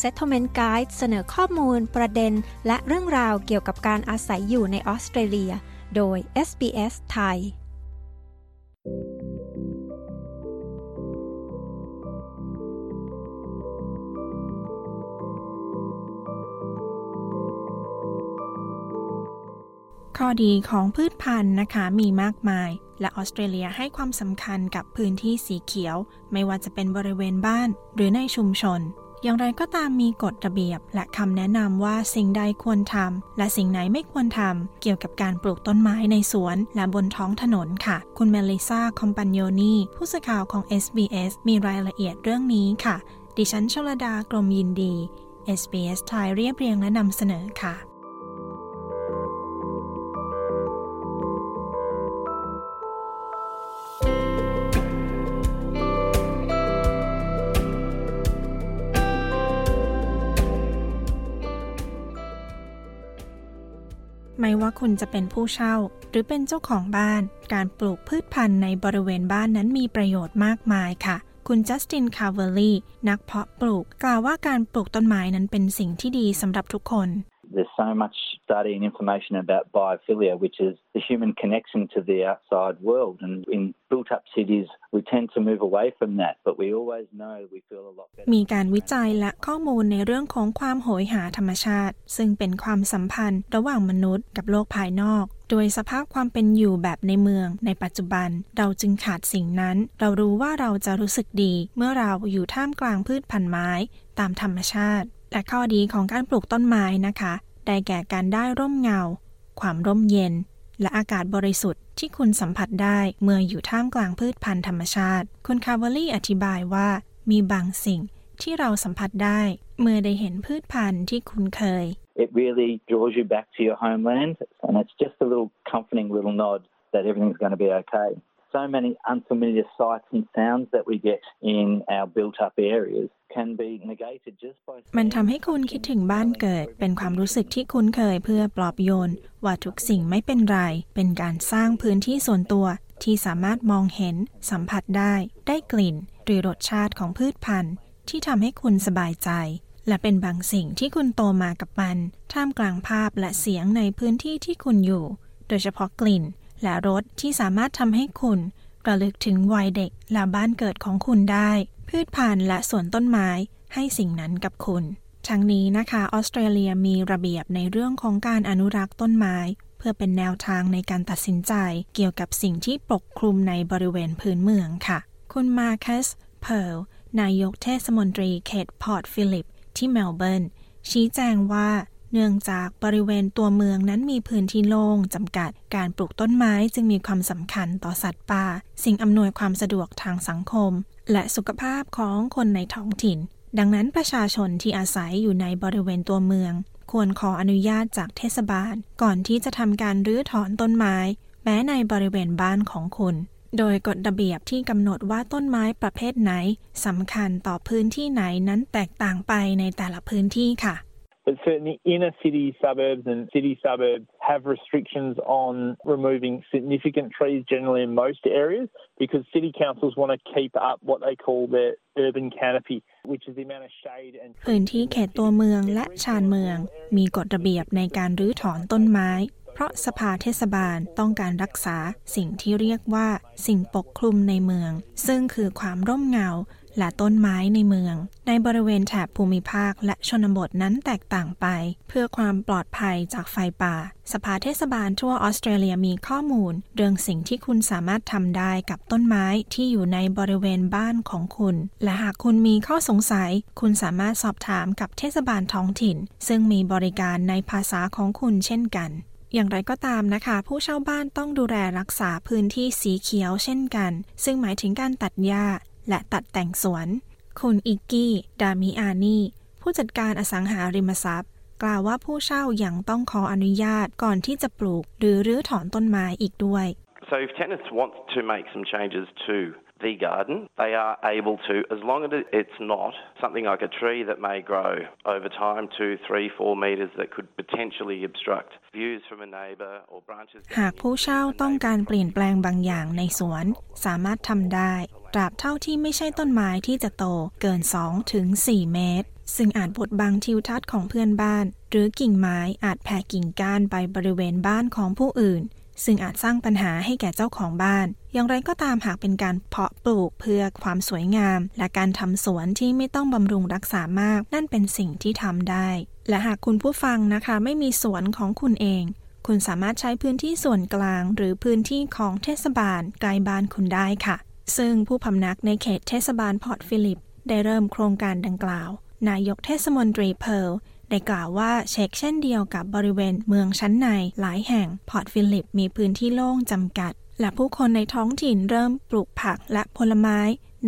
Settlement Guide เสนอข้อมูล ประเด็น และเรื่องราวเกี่ยวกับการอาศัยอยู่ในออสเตรเลีย โดย SBS ไทย ข้อดีของพืชพันธุ์นะคะมีมากมาย และออสเตรเลียให้ความสำคัญกับพื้นที่สีเขียว ไม่ว่าจะเป็นบริเวณบ้าน หรือในชุมชน อย่างไรก็ตามมีกฎระเบียบ และคำแนะนำว่าสิ่งใดควรทำและสิ่งไหนไม่ควรทำเกี่ยวกับการปลูกต้นไม้ในสวน และบนท้องถนนค่ะ คุณเมลิซาคอมปันโยนีผู้สื่อข่าวของ SBS มีรายละเอียดเรื่องนี้ค่ะ ดิฉันชลดากรมยินดี SBS ไทยเรียบเรียงและนำเสนอค่ะ คุณจะเป็นผู้เช่า หรือเป็นเจ้าของบ้าน การปลูกพืชพันธุ์ในบริเวณบ้านนั้นมีประโยชน์มากมายค่ะ คุณจัสติน คาเวอรี่ นักเพาะปลูก กล่าวว่าการปลูกต้นไม้นั้นเป็นสิ่งที่ดีสำหรับทุกคน There's so much study and information about biophilia, which is the human connection to the outside world. And in built up cities, we tend to move away from that, but we always know we feel a lot better. มีการวิจัยและข้อมูลในเรื่องของความโหยหาธรรมชาติ ซึ่งเป็นความสัมพันธ์ระหว่างมนุษย์กับโลกภายนอกโดยสภาพความเป็นอยู่แบบในเมืองในปัจจุบัน เราจึงขาดสิ่งนั้น เรารู้ว่าเราจะรู้สึกดี เมื่อเราอยู่ท่ามกลางพืชพันธุ์ไม้ ตามธรรมชาติและข้อดีของการปลูกต้นไม้นะคะ ได้แก่การได้ร่มเงา ความร่มเย็น และอากาศบริสุทธิ์ที่คุณสัมผัสได้เมื่ออยู่ท่ามกลางพืชพันธุ์ธรรมชาติ คุณคาร์วลลี่อธิบายว่ามีบางสิ่งที่เราสัมผัสได้เมื่อได้เห็นพืชพันธุ์ที่คุ้นเคย It really draws you back to your homeland, and it's just a little comforting little nod that everything's going to be okay. So many unfamiliar sights and sounds that we get in our built up areas can be negated just by มันทำให้คุณคิดถึงบ้านเกิด เป็นความรู้สึกที่คุ้นเคยเพื่อปลอบโยน ว่าทุกสิ่งไม่เป็นไร เป็นการสร้างพื้นที่ส่วนตัวที่สามารถมองเห็น สัมผัสได้ ได้กลิ่น หรือรสชาติของพืชพันธุ์ ที่ทำให้คุณสบายใจ และเป็นบางสิ่งที่คุณโตมากับมัน ท่ามกลางภาพและเสียงในพื้นที่ที่คุณอยู่ โดยเฉพาะกลิ่น และรสที่สามารถทำให้คุณระลึกถึงวัยเด็กและบ้านเกิดของคุณได้ พืชพันธุ์และสวนต้นไม้ให้สิ่งนั้นกับคุณ ทั้งนี้นะคะออสเตรเลียมีระเบียบในเรื่องของการอนุรักษ์ต้นไม้ เพื่อเป็นแนวทางในการตัดสินใจ เกี่ยวกับสิ่งที่ปกคลุมในบริเวณพื้นเมืองค่ะ คุณมาคัสเพิร์ลนายกเทศมนตรีเขตพอร์ตฟิลิป ที่เมลเบิร์นชี้แจงว่า เนื่องจากบริเวณตัวเมืองนั้นมีพื้นที่โล่งจำกัด การปลูกต้นไม้จึงมีความสำคัญต่อสัตว์ป่า สิ่งอำนวยความสะดวกทางสังคม และสุขภาพของคนในท้องถิ่น ดังนั้นประชาชนที่อาศัยอยู่ในบริเวณตัวเมือง ควรขออนุญาตจากเทศบาล ก่อนที่จะทำการรื้อถอนต้นไม้ แม้ในบริเวณบ้านของคุณโดยกฎระเบียบที่กำหนดว่าต้นไม้ประเภทไหนสำคัญต่อพื้นที่ไหนนั้นแตกต่างไปในแต่ละพื้นที่ค่ะ But certainly inner city suburbs and city suburbs have restrictions on removing significant trees generally in most areas because city councils want to keep up what they call their urban canopy, which is the amount of shade and พื้นที่เขตตัวเมืองและชานเมือง มีกฎระเบียบในการรื้อถอนต้นไม้ เพราะสภาเทศบาลต้องการรักษาสิ่งที่เรียกว่าสิ่งปกคลุมในเมือง ซึ่งคือความร่มเงา และต้นไม้ในเมือง ในบริเวณแถบภูมิภาคและชนบทนั้นแตกต่างไป เพื่อความปลอดภัยจากไฟป่า สภาเทศบาลทั่วออสเตรเลียมีข้อมูล เรื่องสิ่งที่คุณสามารถทำได้กับต้นไม้ที่อยู่ในบริเวณบ้านของคุณ และหากคุณมีข้อสงสัย คุณสามารถสอบถามกับเทศบาลท้องถิ่น ซึ่งมีบริการในภาษาของคุณเช่นกันอย่างไรก็ตามนะคะ ผู้เช่าบ้านต้องดูแลรักษาพื้นที่สีเขียวเช่นกัน ซึ่งหมายถึงการตัดหญ้า และตัดแต่งสวน คุณอิกกี้ ดามิอานีผู้จัดการอสังหาริมทรัพย์ กล่าวว่าผู้เช่ายัางต้องขออนุญาตก่อนที่จะปลูก หรือรื้อถอนต้นไม้อีกด้วย So if tenants want to make some changes to the garden, they are able to, as long as it's not something like a tree that may grow over time to three, four metres that could potentially obstruct views from a neighbour or branches. หากผู้เช่าต้องการเปลี่ยนแปลงบางอย่างในสวน สามารถทำได้ ตราบเท่าที่ไม่ใช่ต้นไม้ที่จะโตเกิน2ถึง4เมตร ซึ่งอาจบดบังทิวทัศน์ของเพื่อนบ้าน หรือกิ่งไม้อาจแผ่กิ่งก้านไปบริเวณบ้านของผู้อื่น ซึ่งอาจสร้างปัญหาให้แก่เจ้าของบ้าน อย่างไรก็ตามหากเป็นการเพาะปลูกเพื่อความสวยงาม และการทำสวนที่ไม่ต้องบำรุงรักษามาก นั่นเป็นสิ่งที่ทำได้ และหากคุณผู้ฟังนะคะ ไม่มีสวนของคุณเองคุณสามารถใช้พื้นที่ส่วนกลางหรือพื้นที่ของเทศบาลใกล้บ้านคุณได้ค่ะ ซึ่งผู้พำนักในเขตเทศบาลพอร์ตฟิลิป ได้เริ่มโครงการดังกล่าว นายกเทศมนตรีเพิร์ลได้กล่าวว่าเฉกเช่นเดียวกับบริเวณเมืองชั้นในหลายแห่ง พอร์ตฟิลิปมีพื้นที่โล่งจำกัด และผู้คนในท้องถิ่นเริ่มปลูกผักและผลไม้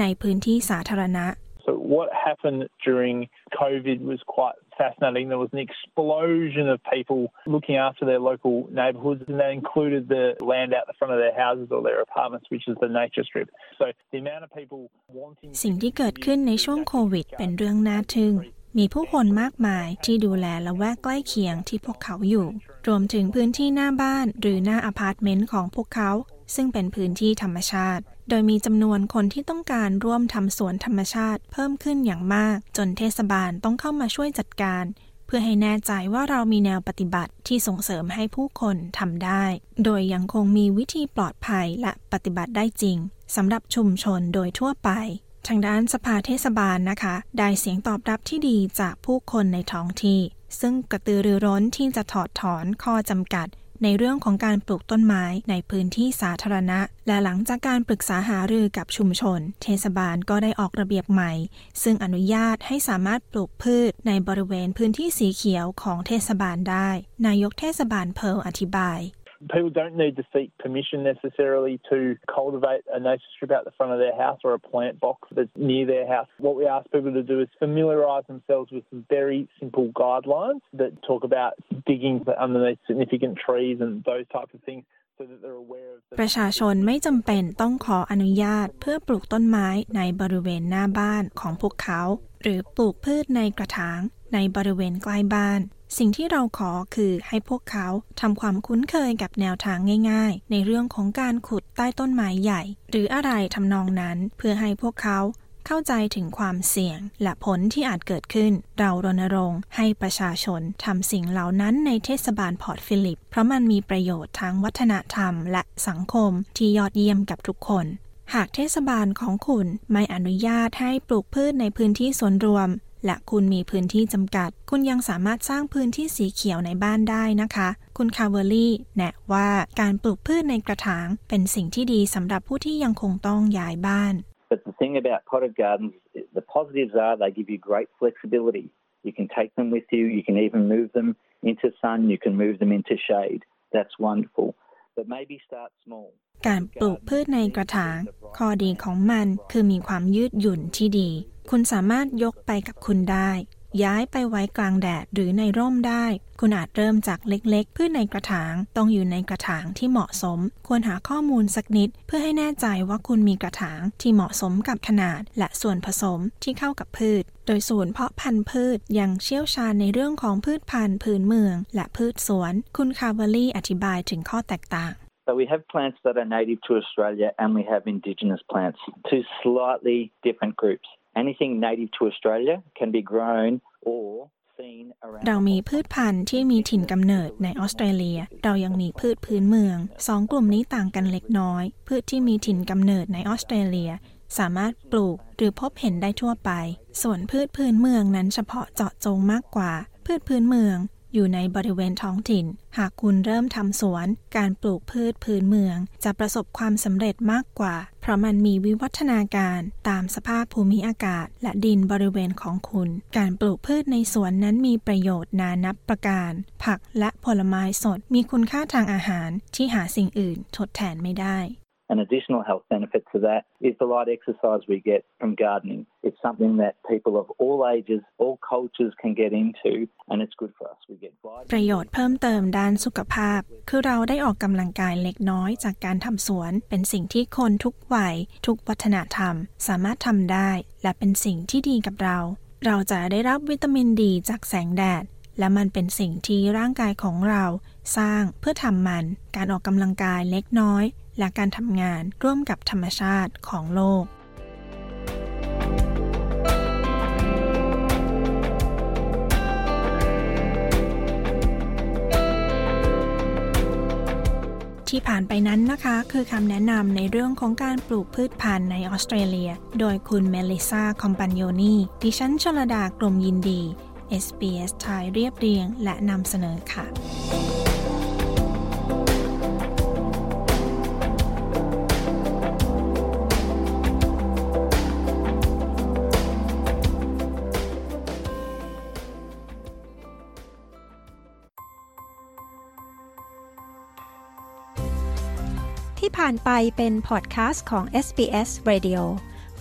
ในพื้นที่สาธารณะ So what happened during COVID was quite fascinating. There was an explosion of people looking after their local neighbourhoods, and that included the land out the front of their houses or their apartments, which is the nature strip. So the amount of people wanting สิ่งที่เกิดขึ้นในช่วงโควิด เป็นเรื่องน่าทึ่ง มีผู้คนมากมายที่ดูแลละแวกใกล้เคียงที่พวกเขาอยู่ รวมถึงพื้นที่หน้าบ้านหรือหน้าอพาร์ตเมนต์ของพวกเขา ซึ่งเป็นพื้นที่ธรรมชาติ โดยมีจำนวนคนที่ต้องการร่วมทำสวนธรรมชาติเพิ่มขึ้นอย่างมาก จนเทศบาลต้องเข้ามาช่วยจัดการ เพื่อให้แน่ใจว่าเรามีแนวปฏิบัติที่ส่งเสริมให้ผู้คนทำได้ โดยยังคงมีวิธีปลอดภัยและปฏิบัติได้จริงสำหรับชุมชนโดยทั่วไป ทางด้านสภาเทศบาลนะคะ ได้เสียงตอบรับที่ดีจากผู้คนในท้องที่ ซึ่งกระตือรือร้นที่จะถอดถอนข้อจำกัด ในเรื่องของการปลูกต้นไม้ในพื้นที่สาธารณะ และหลังจากการปรึกษาหารือกับชุมชน เทศบาลก็ได้ออกระเบียบใหม่ ซึ่งอนุญาตให้สามารถปลูกพืชในบริเวณพื้นที่สีเขียวของเทศบาลได้ นายกเทศบาลเพิร์ลอธิบาย People don't need to seek permission necessarily to cultivate a nature strip out the front of their house or a plant box that's near their house. What we ask people to do is familiarise themselves with some very simple guidelines that talk about digging underneath significant trees and those types of things. So that they're aware of the ประชาชนไม่จำเป็นต้องขออนุญาตเพื่อปลูกต้นไม้ในบริเวณหน้าบ้านของพวกเขา หรือปลูกพืชในกระถางในบริเวณใกล้บ้าน สิ่งที่เราขอคือให้พวกเขาทำความคุ้นเคยกับแนวทางง่ายๆ ในเรื่องของการขุดใต้ต้นไม้ใหญ่ หรืออะไรทำนองนั้นเพื่อให้พวกเขาเข้าใจถึงความเสี่ยง และผลที่อาจเกิดขึ้น เรารณรงค์ให้ประชาชนทำสิ่งเหล่านั้นในเทศบาลพอร์ตฟิลิป เพราะมันมีประโยชน์ทางวัฒนธรรมและสังคมที่ยอดเยี่ยมกับทุกคน หากเทศบาลของคุณไม่อนุญาตให้ปลูกพืชในพื้นที่ส่วนรวม และคุณมีพื้นที่จำกัด คุณยังสามารถสร้างพื้นที่สีเขียวในบ้านได้นะคะ คุณคาเวอรี่แนะว่าการปลูกพืชในกระถาง เป็นสิ่งที่ดีสำหรับผู้ที่ยังคงต้องย้ายบ้าน But the thing about potted gardens, the positives are they give you great flexibility. You can take them with you, you can even move them into sun, you can move them into shade. That's wonderful. But maybe start small. การปลูกพืชในกระถาง ข้อดีของมันคือมีความยืดหยุ่นที่ดี คุณสามารถยกไปกับคุณได้ ย้ายไปไว้กลางแดดหรือในร่มได้ คุณอาจเริ่มจากเล็กๆพืชในกระถาง ต้องอยู่ในกระถางที่เหมาะสม ควรหาข้อมูลสักนิด เพื่อให้แน่ใจว่าคุณมีกระถางที่เหมาะสมกับขนาด และส่วนผสมที่เข้ากับพืช โดยศูนย์เพาะพันธุ์พืชยังเชี่ยวชาญในเรื่องของพืชพันธุ์พื้นเมือง และพืชสวน คุณคาร์เวอรี่อธิบายถึงข้อแตกต่าง So we have plants that are native to Australia and we have indigenous plants, two slightly different groups. Anything native to Australia can be grown or เรามีพืชพันธุ์ที่มีถิ่นกำเนิดในออสเตรเลีย เรายังมีพืชพื้นเมือง สองกลุ่มนี้ต่างกันเล็กน้อย พืชที่มีถิ่นกำเนิดในออสเตรเลีย สามารถปลูกหรือพบเห็นได้ทั่วไป ส่วนพืชพื้นเมืองนั้นเฉพาะเจาะจงมากกว่า พืชพื้นเมือง อยู่ในบริเวณท้องถิ่น หากคุณเริ่มทำสวน การปลูกพืชพื้นเมือง จะประสบความสำเร็จมากกว่า เพราะมันมีวิวัฒนาการตามสภาพภูมิอากาศ และดินบริเวณของคุณ การปลูกพืชในสวนนั้นมีประโยชน์นานับประการ ผักและผลไม้สดมีคุณค่าทางอาหารที่หาสิ่งอื่นทดแทนไม่ได้ An additional health benefit to that is the light exercise we get from gardening. It's something that people of all ages, all cultures can get into, and it's good for us. We get ประโยชน์เพิ่มเติมด้านสุขภาพ คือเราได้ออกกำลังกายเล็กน้อยจากการทำสวน เป็นสิ่งที่คนทุกวัย ทุกวัฒนธรรม สามารถทำได้ และเป็นสิ่งที่ดีกับเรา เราจะได้รับวิตามินดีจากแสงแดด และมันเป็นสิ่งที่ร่างกายของเรา สร้างเพื่อทำมัน การออกกำลังกายเล็กน้อย และการทำงานร่วมกับธรรมชาติของโลก ที่ผ่านไปนั้นนะคะ คือคำแนะนำในเรื่องของการปลูกพืชพันธุ์ในออสเตรเลีย โดยคุณเมลิซาคอมปานโยนีดิฉันชลดากลมยินดี SBS ไทยเรียบเรียงและนำเสนอค่ะานไปเป็นพอดแคสต์ของ SBS Radio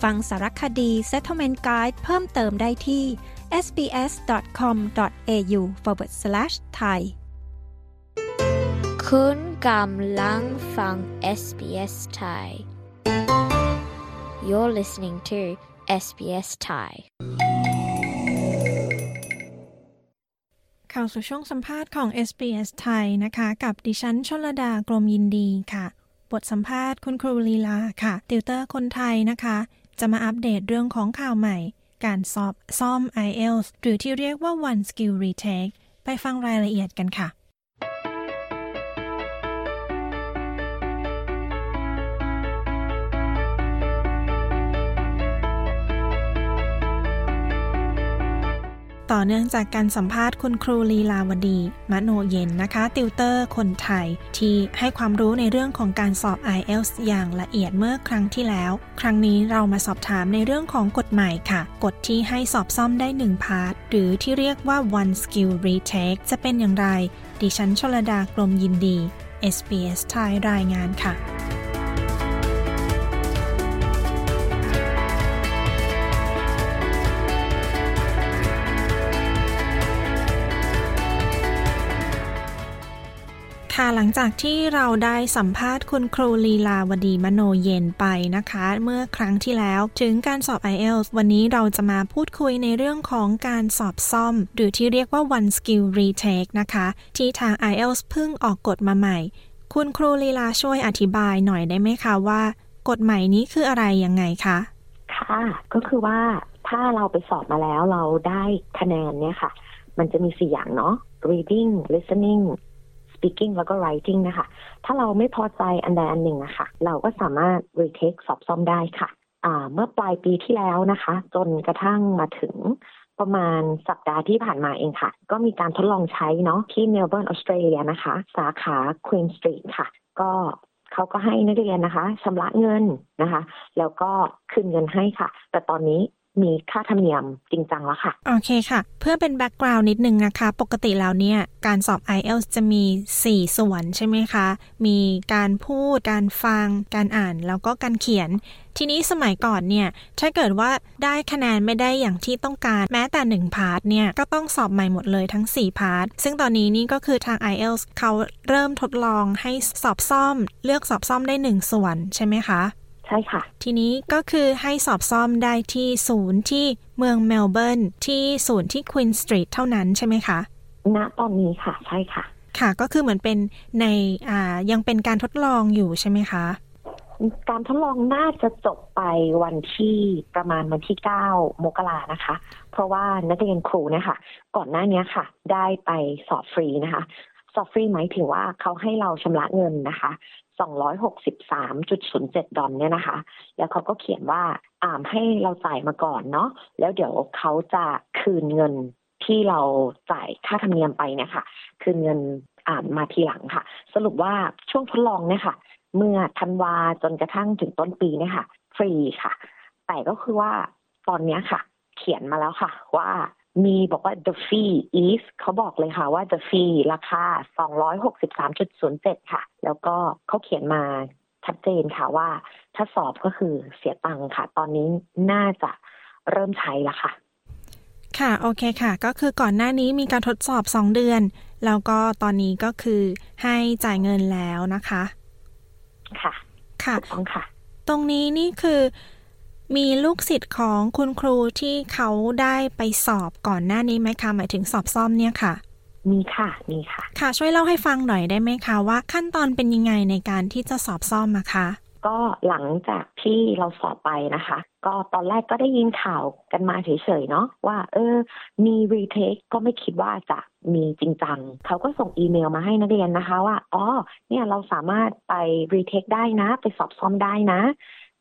ฟังสารคดี Settlement Guide เพิ่มเติมได้ที่ sbs.com.au forward slash thai คุณกำลังฟัง SBS Thai You're listening to SBS Thai เข้าสู่ช่วงสัมภาษณ์ของ SBS ไทยนะคะ กับดิฉันชลดากรมยินดีค่ะ บทสัมภาษณ์คุณครูลีลาค่ะ ติวเตอร์คนไทยนะคะ จะมาอัปเดตเรื่องของข่าวใหม่ การสอบซ่อม IELTS หรือที่เรียกว่า One Skill Retake ไปฟังรายละเอียดกันค่ะ ต่อเนื่องจากการสัมภาษณ์คุณครูลีลาวดี มโนเย็นนะคะ ติวเตอร์คนไทย ที่ให้ความรู้ในเรื่องของการสอบ IELTS อย่างละเอียดเมื่อครั้งที่แล้ว ครั้งนี้เรามาสอบถามในเรื่องของกฎใหม่ค่ะ กฎที่ให้สอบซ่อมได้ 1 part หรือที่เรียกว่า one skill retake จะเป็นอย่างไร ดิฉันชลดากรมยินดี SBS ไทยรายงานค่ะ ลังจากที่เราได้สัมภาษณ์คุณครูลีลาวดีมโนเย็นไปนะคะ เมื่อครั้งที่แล้วถึงการสอบ IELTS วันนี้เราจะมาพูดคุยในเรื่องของการสอบซ่อม หรือที่เรียกว่า one skill retake นะคะ ที่ทาง IELTS เพิ่งออกกฎมาใหม่ คุณครูลีลาช่วยอธิบายหน่อยได้ไหมคะว่า กฎใหม่นี้คืออะไรยังไงคะ ค่ะ ก็คือว่าถ้าเราไปสอบมาแล้วเราได้คะแนนเนี่ยค่ะ มันจะมีสี่อย่างเนาะ reading listening speaking แล้วก็ writing นะคะ ถ้าเราไม่พอใจอันใดอันหนึ่งอะค่ะ เราก็สามารถ retake สอบซ่อมได้ค่ะอ่าเมื่อปลายปีที่แล้วนะคะ จนกระทั่งมาถึงประมาณสัปดาห์ที่ผ่านมาเองค่ะ ก็มีการทดลองใช้เนาะที่เมลเบิร์นออสเตรเลียนะคะ สาขา Queen Street ค่ะ ก็เขาก็ให้นักเรียนนะคะชำระเงินนะคะ แล้วก็คืนเงินให้ค่ะ แต่ตอนนี้ มีค่าธรรมเนียมจริงจังแล้วค่ะ โอเคค่ะ เพื่อเป็น background นิดนึงนะคะ ปกติแล้วเนี่ย การสอบ IELTS จะมี 4 ส่วนใช่ไหมคะ มีการพูด การฟัง การอ่าน แล้วก็การเขียน ทีนี้สมัยก่อนเนี่ย ถ้าเกิดว่าได้คะแนนไม่ได้อย่างที่ต้องการ แม้แต่ 1 part เนี่ย ก็ต้องสอบใหม่หมดเลยทั้ง 4 part ซึ่งตอนนี้นี่ก็คือทาง IELTS เขาเริ่มทดลองให้สอบซ่อม เลือกสอบซ่อมได้ 1 ส่วนใช่ไหมคะ ใช่ค่ะ ทีนี้ก็คือให้สอบซ่อมได้ที่ศูนย์ที่เมืองเมลเบิร์นที่ศูนย์ที่ควีนสตรีทเท่านั้นใช่ไหมคะณตอนนี้ค่ะ ใช่ค่ะ ค่ะก็คือเหมือนเป็นในอ่ายังเป็นการทดลองอยู่ใช่ไหมคะ การทดลองน่าจะจบไปวันที่ประมาณวันที่ 9 มกรานะคะ เพราะว่านักเรียนครูเนี่ยค่ะก่อนหน้านี้ค่ะ ได้ไปสอบฟรีนะคะสอบฟรีหมายถึงว่าเขาให้เราชำระเงินนะคะ 263.07 ดอลเนี่ยนะคะ แล้วเขาก็เขียนว่าอ่ามให้เราจ่ายมาก่อนเนาะ แล้วเดี๋ยวเขาจะคืนเงินที่เราจ่ายค่าธรรมเนียมไปเนี่ยค่ะ คืนเงินอ่านมาทีหลังค่ะ สรุปว่าช่วงทดลองเนี่ยค่ะ เมื่อธันวาจนกระทั่งถึงต้นปีเนี่ยค่ะ ฟรีค่ะ แต่ก็คือว่าตอนนี้ค่ะ เขียนมาแล้วค่ะว่า มีบอกว่า the fee is เขาบอกเลยค่ะว่า the fee ราคา 263.07 ค่ะ แล้วก็เขาเขียนมาชัดเจนค่ะว่า ถ้าสอบก็คือเสียตังค่ะ ตอนนี้น่าจะเริ่มใช้แล้วค่ะ ค่ะ โอเคค่ะ ก็คือก่อนหน้านี้มีการทดสอบ 2 เดือน แล้วก็ตอนนี้ก็คือให้จ่ายเงินแล้วนะคะ ค่ะ ค่ะต้องค่ะ ตรงนี้นี่คือ มีลูกศิษย์ของคุณครูที่เขาได้ไปสอบก่อนหน้านี้ไหมคะ หมายถึงสอบซ่อมเนี่ยค่ะ มีค่ะ มีค่ะ ค่ะ ช่วยเล่าให้ฟังหน่อยได้ไหมคะว่าขั้นตอนเป็นยังไงในการที่จะสอบซ่อมอะคะก็หลังจากที่เราสอบไปนะคะ ก็ตอนแรกก็ได้ยินข่าวกันมาเฉยๆเนาะว่า เออ มี retake ก็ไม่คิดว่าจะมีจริงจังเขาก็ส่งอีเมลมาให้นักเรียนนะคะว่า อ๋อ เนี่ยเราสามารถไป retake ได้นะ ไปสอบซ่อมได้นะ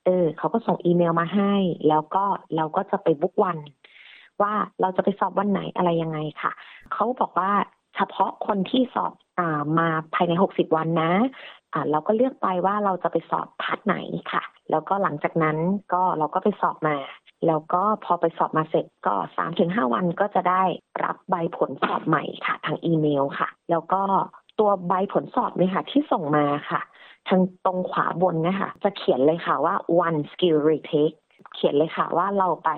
เออเขาก็ส่งอีเมลมาให้ แล้วก็เราก็จะไป book วัน ว่าเราจะไปสอบวันไหนอะไรยังไงค่ะ เขาบอกว่าเฉพาะคนที่สอบอ่ามาภายใน60วันนะ อ่าเราก็เลือกไปว่าเราจะไปสอบ part ไหนค่ะ แล้วก็หลังจากนั้นก็เราก็ไปสอบมา แล้วก็พอไปสอบมาเสร็จก็สามถึงห้าวันก็จะได้รับใบผลสอบใหม่ค่ะ ทางอีเมลค่ะ แล้วก็ตัวใบผลสอบเนี่ยค่ะ ที่ส่งมาค่ะ ทางตรงขวาบนนะคะจะเขียนเลยค่ะว่า one skill retake เขียนเลยค่ะว่าเราไป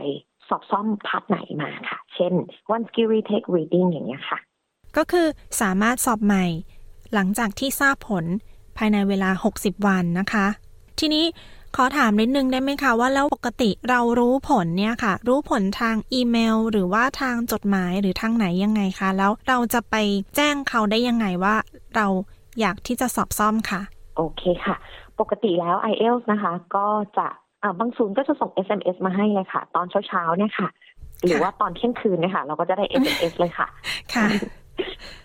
สอบซ่อมพาร์ทไหนมาค่ะ เช่น one skill retake reading อย่างเงี้ยค่ะ ก็คือสามารถสอบใหม่ หลังจากที่ทราบผลภายในเวลา 60 วันนะคะ ทีนี้ขอถามนิดนึงได้ไหมคะว่าแล้วปกติเรารู้ผลเนี่ยค่ะ รู้ผลทางอีเมล หรือว่าทางจดหมายหรือทางไหนยังไงคะ แล้วเราจะไปแจ้งเขาได้ยังไงว่า เราอยากที่จะสอบซ่อมค่ะ โอเคค่ะ ปกติแล้ว IELTS นะคะ ก็จะอ่าบางศูนย์ก็จะส่ง SMS มาให้เลยค่ะ ตอนเช้าๆเนี่ยค่ะ หรือว่าตอนเที่ยงคืนเนี่ยค่ะ เราก็จะได้ SMS เลยค่ะ ค่ะ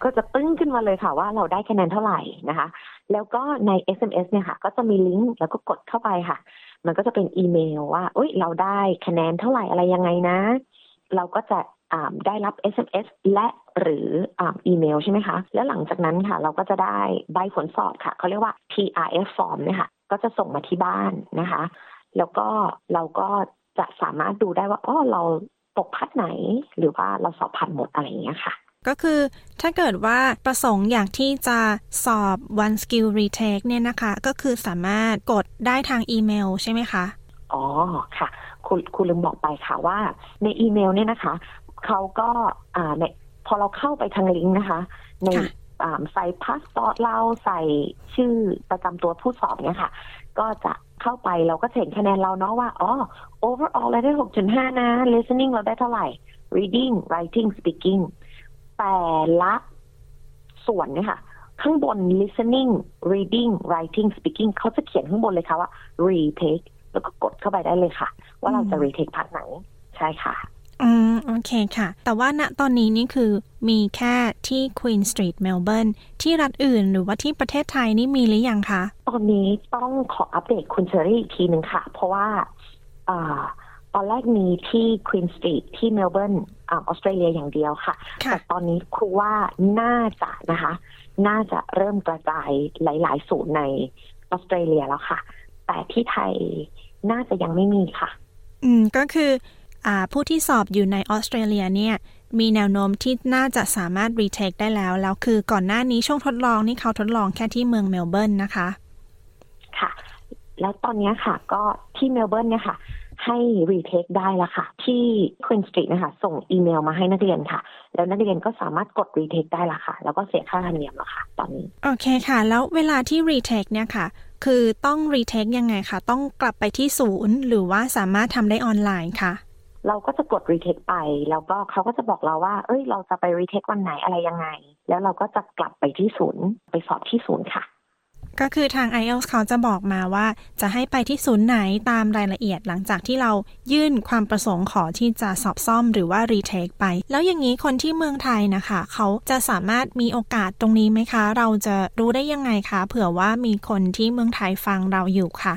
ก็จะตึ้งขึ้นมาเลยค่ะ ว่าเราได้คะแนนเท่าไหร่นะคะ แล้วก็ใน SMS เนี่ยค่ะ ก็จะมีลิงก์แล้วก็กดเข้าไปค่ะ มันก็จะเป็นอีเมลว่าเอ้ยเราได้คะแนนเท่าไหร่อะไรยังไงนะ เราก็จะได้รับ SMS และ หรืออีเมลใช่ไหมคะ แล้วหลังจากนั้นค่ะเราก็จะได้ใบผลสอบค่ะเขาเรียกว่า TRF form เนี่ยค่ะก็จะส่งมาที่บ้านนะคะ แล้วก็เราก็จะสามารถดูได้ว่าอ๋อเราตกพัดไหน หรือว่าเราสอบผ่านหมดอะไรอย่างเงี้ยค่ะ ก็คือถ้าเกิดว่าประสงค์อยากที่จะสอบ one skill retake เนี่ยนะคะ ก็คือสามารถกดได้ทางอีเมลใช่ไหมคะ อ๋อค่ะ คุณคุณลืมบอกไปค่ะว่า ในอีเมลเนี่ยนะคะเขาก็อ่าใน พอเราเข้าไปทางลิงก์นะคะ ในใส่พาสปอร์ตเราใส่ชื่อประจำตัวผู้สอบเนี่ยค่ะ ก็จะเข้าไปเราก็เห็นคะแนนเราเนาะว่าอ๋อ overall เราได้ 6.5 นะ listening เราได้เท่าไหร่ reading writing speaking แต่ละส่วนเนี่ยค่ะ ข้างบน listening reading writing speaking เขาจะเขียนข้างบนเลยค่ะว่า retake แล้วก็กดเข้าไปได้เลยค่ะ ว่าเราจะ retake part ไหน ใช่ค่ะ อืม โอเคค่ะ แต่ว่าณตอนนี้นี่คือมีแค่ที่ Queen Street Melbourne ที่รัฐอื่นหรือว่าที่ประเทศไทยนี่มีหรือยังคะ ตอนนี้ต้องขออัปเดตคุณเชอรี่อีกทีหนึ่งค่ะ เพราะว่าอ่าตอนแรกมีที่ Queen Street ที่เมลเบิร์นออสเตรเลียอย่างเดียวค่ะ แต่ตอนนี้ครูว่าน่าจะนะคะ น่าจะเริ่มกระจายหลาย ๆ ศูนย์ในออสเตรเลียแล้วค่ะ แต่ที่ไทยน่าจะยังไม่มีค่ะ อืม ก็คืออ ผู้ที่สอบอยู่ในออสเตรเลียเนี่ยมีแนวโน้มที่น่าจะสามารถ retake ได้แล้ว แล้วคือก่อนหน้านี้ช่วงทดลองนี่เขาทดลองแค่ที่เมืองเมลเบิร์นนะคะ ค่ะ แล้วตอนนี้ค่ะ ก็ที่เมลเบิร์นเนี่ยค่ะให้ retake ได้แล้วค่ะ ที่ Queen Street นะคะ ส่งอีเมลมาให้นักเรียนค่ะ แล้วนักเรียนก็สามารถกด retake ได้ละค่ะ แล้วก็เสียค่าธรรมเนียมแล้วค่ะ ตอนนี้ โอเคค่ะ แล้วเวลาที่ retake เนี่ยค่ะ คือต้อง retake ยังไงคะต้องกลับไปที่ศูนย์ หรือว่าสามารถทำได้ออนไลน์ค่ะ เราก็จะกด retake ไป แล้วก็เขาก็จะบอกเราว่า เอ้ย เราจะไป retake วันไหนอะไรยังไง แล้วเราก็จะกลับไปที่ศูนย์ ไปสอบที่ศูนย์ค่ะ ก็คือทาง IELTS เขาจะบอกมาว่า จะให้ไปที่ศูนย์ไหนตามรายละเอียดหลังจากที่เรายื่นความประสงค์ขอที่จะสอบซ่อมหรือว่า retake ไป แล้วอย่างนี้คนที่เมืองไทยนะคะ เขาจะสามารถมีโอกาสตรงนี้ไหมคะ เราจะรู้ได้ยังไงคะ เผื่อว่ามีคนที่เมืองไทยฟังเราอยู่ค่ะ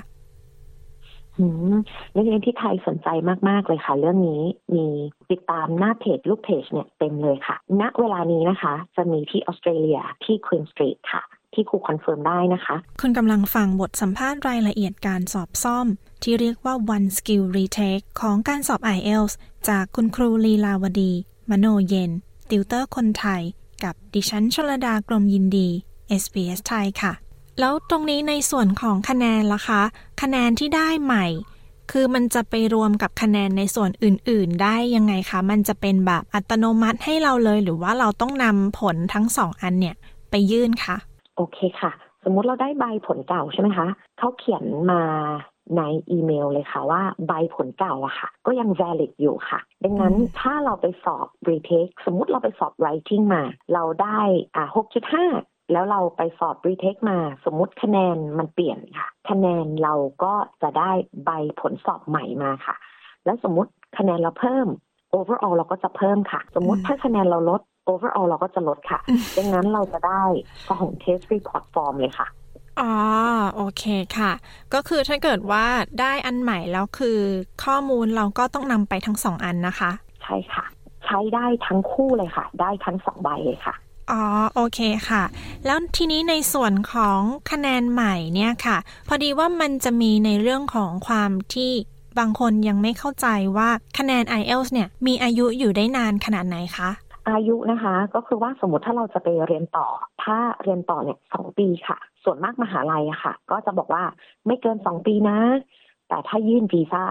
นักเรียนที่ไทยสนใจมาก ๆ เลยค่ะ เรื่องนี้มีติดตามหน้าเพจลูกเพจเนี่ยเต็มเลยค่ะ ณเวลานี้นะคะ จะมีที่ออสเตรเลียที่ Queen Street ค่ะ ที่ครู confirm ได้นะคะ คุณกำลังฟังบทสัมภาษณ์รายละเอียดการสอบซ่อม ที่เรียกว่า one skill retake ของการสอบ IELTS จากคุณครูลีลาวดี มโนเย็น ติวเตอร์คนไทย กับดิฉันชลดากรมยินดี SBS ไทยค่ะ แล้วตรงนี้ในส่วนของคะแนนล่ะคะ คะแนนที่ได้ใหม่ คือมันจะไปรวมกับคะแนนในส่วนอื่น ๆ ได้ยังไงคะ มันจะเป็นแบบอัตโนมัติให้เราเลย หรือว่าเราต้องนำผลทั้งสองอันเนี่ย ไปยื่นคะโอเคค่ะ สมมุติเราได้ใบผลเก่าใช่ไหมคะเขาเขียนมาในอีเมลเลยค่ะว่าใบผลเก่าอะค่ะ ก็ยัง valid อยู่ค่ะ ดังนั้นถ้าเราไปสอบ retake สมมุติเราไปสอบ writing มา เราได้อ่า6.5 แล้วเราไปสอบรีเทคมา สมมุติคะแนนมันเปลี่ยนค่ะ คะแนนเราก็จะได้ใบผลสอบใหม่มาค่ะ แล้วสมมุติคะแนนเราเพิ่ม overall เราก็จะเพิ่มค่ะ สมมุติถ้าคะแนนเราลด overall เราก็จะลดค่ะดังนั้นเราจะได้ของ test report form เลยค่ะอ๋อโอเคค่ะ ก็คือถ้าเกิดว่าได้อันใหม่แล้วคือ ข้อมูลเราก็ต้องนำไปทั้งสองอันนะคะ ใช่ค่ะ ใช้ได้ทั้งคู่เลยค่ะ ได้ทั้งสองใบเลยค่ะ อ๋อโอเคค่ะ แล้วทีนี้ในส่วนของคะแนนใหม่เนี่ยค่ะ พอดีว่ามันจะมีในเรื่องของความที่บางคนยังไม่เข้าใจว่าคะแนน IELTS เนี่ยมีอายุอยู่ได้นานขนาดไหนคะอายุนะคะก็คือว่าสมมติถ้าเราจะไปเรียนต่อ ถ้าเรียนต่อเนี่ยสองปีค่ะ ส่วนมากมหาลัยอะค่ะ ก็จะบอกว่าไม่เกินสองปีนะ แต่ถ้ายื่นวีซ่า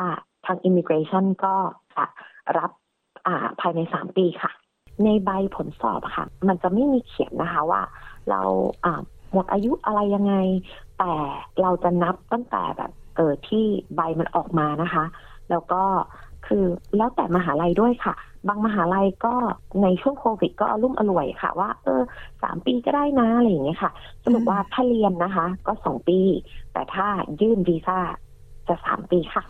ทางอิมิเกรชันก็จะรับภายในสามปีค่ะ ในใบผลสอบอะค่ะ มันจะไม่มีเขียนนะคะว่า เราอ่าหมดอายุอะไรยังไง แต่เราจะนับตั้งแต่แบบเออที่ใบมันออกมานะคะ แล้วก็คือแล้วแต่มหาลัยด้วยค่ะ บางมหาลัยก็ในช่วงโควิดก็อรุ่มอร่วยค่ะ ว่า เออสามปีก็ได้นะอะไรอย่างเงี้ยค่ะ สรุปว่าถ้าเรียนนะคะ ก็สองปี แต่ถ้ายื่นวีซ่าจะสามปีค่ะ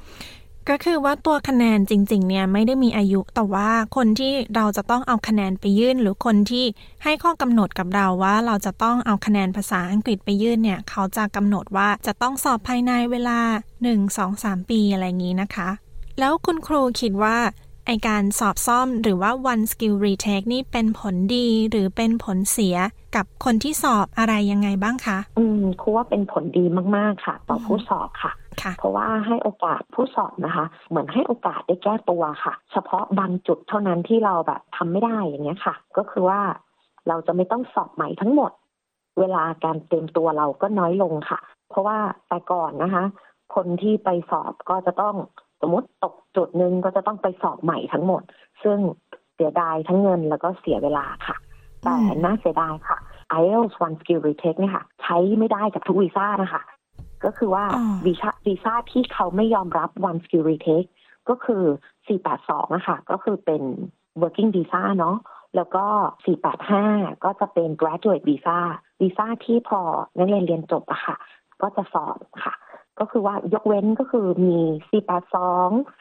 ก็คือว่าตัวคะแนนจริงๆเนี่ยไม่ได้มีอายุแต่ว่าคนที่เราจะต้องเอาคะแนนไปยื่น หรือคนที่ให้ข้อกำหนดกับเราว่า เราจะต้องเอาคะแนนภาษาอังกฤษไปยื่นเนี่ยเขาจะกำหนดว่าจะต้องสอบภายในเวลา 1 2 3 ปีอะไรอย่างนี้นะคะ แล้วคุณครูคิดว่าไอการสอบซ่อมหรือว่า one skill retake นี่เป็นผลดีหรือเป็นผลเสียกับคนที่สอบอะไรยังไงบ้างคะ อืมครูว่าเป็นผลดีมากๆค่ะ ต่อผู้สอบค่ะ เพราะว่าให้โอกาสผู้สอบนะคะ เหมือนให้โอกาสได้แก้ตัวค่ะ เฉพาะบางจุดเท่านั้นที่เราแบบทำไม่ได้อย่างเงี้ยค่ะ ก็คือว่าเราจะไม่ต้องสอบใหม่ทั้งหมด เวลาการเตรียมตัวเราก็น้อยลงค่ะ เพราะว่าแต่ก่อนนะคะ คนที่ไปสอบก็จะต้องสมมติตกจุดหนึ่งก็จะต้องไปสอบใหม่ทั้งหมด ซึ่งเสียดายทั้งเงินแล้วก็เสียเวลาค่ะ แต่น่าเสียดายค่ะ IELTS One Skill Retake เนี่ยค่ะ ใช้ไม่ได้กับทุกวีซ่านะคะ ก็คือว่าวีซ่าวีซ่าที่เขาไม่ยอมรับ One Skill Retake ก็คือ 482นะคะก็คือเป็น working visa เนาะแล้วก็ 485 ก็จะเป็น graduate visa วีซ่าที่พอนักเรียนเรียนจบอะค่ะ ก็จะสอบค่ะ ก็คือว่ายกเว้นก็คือมี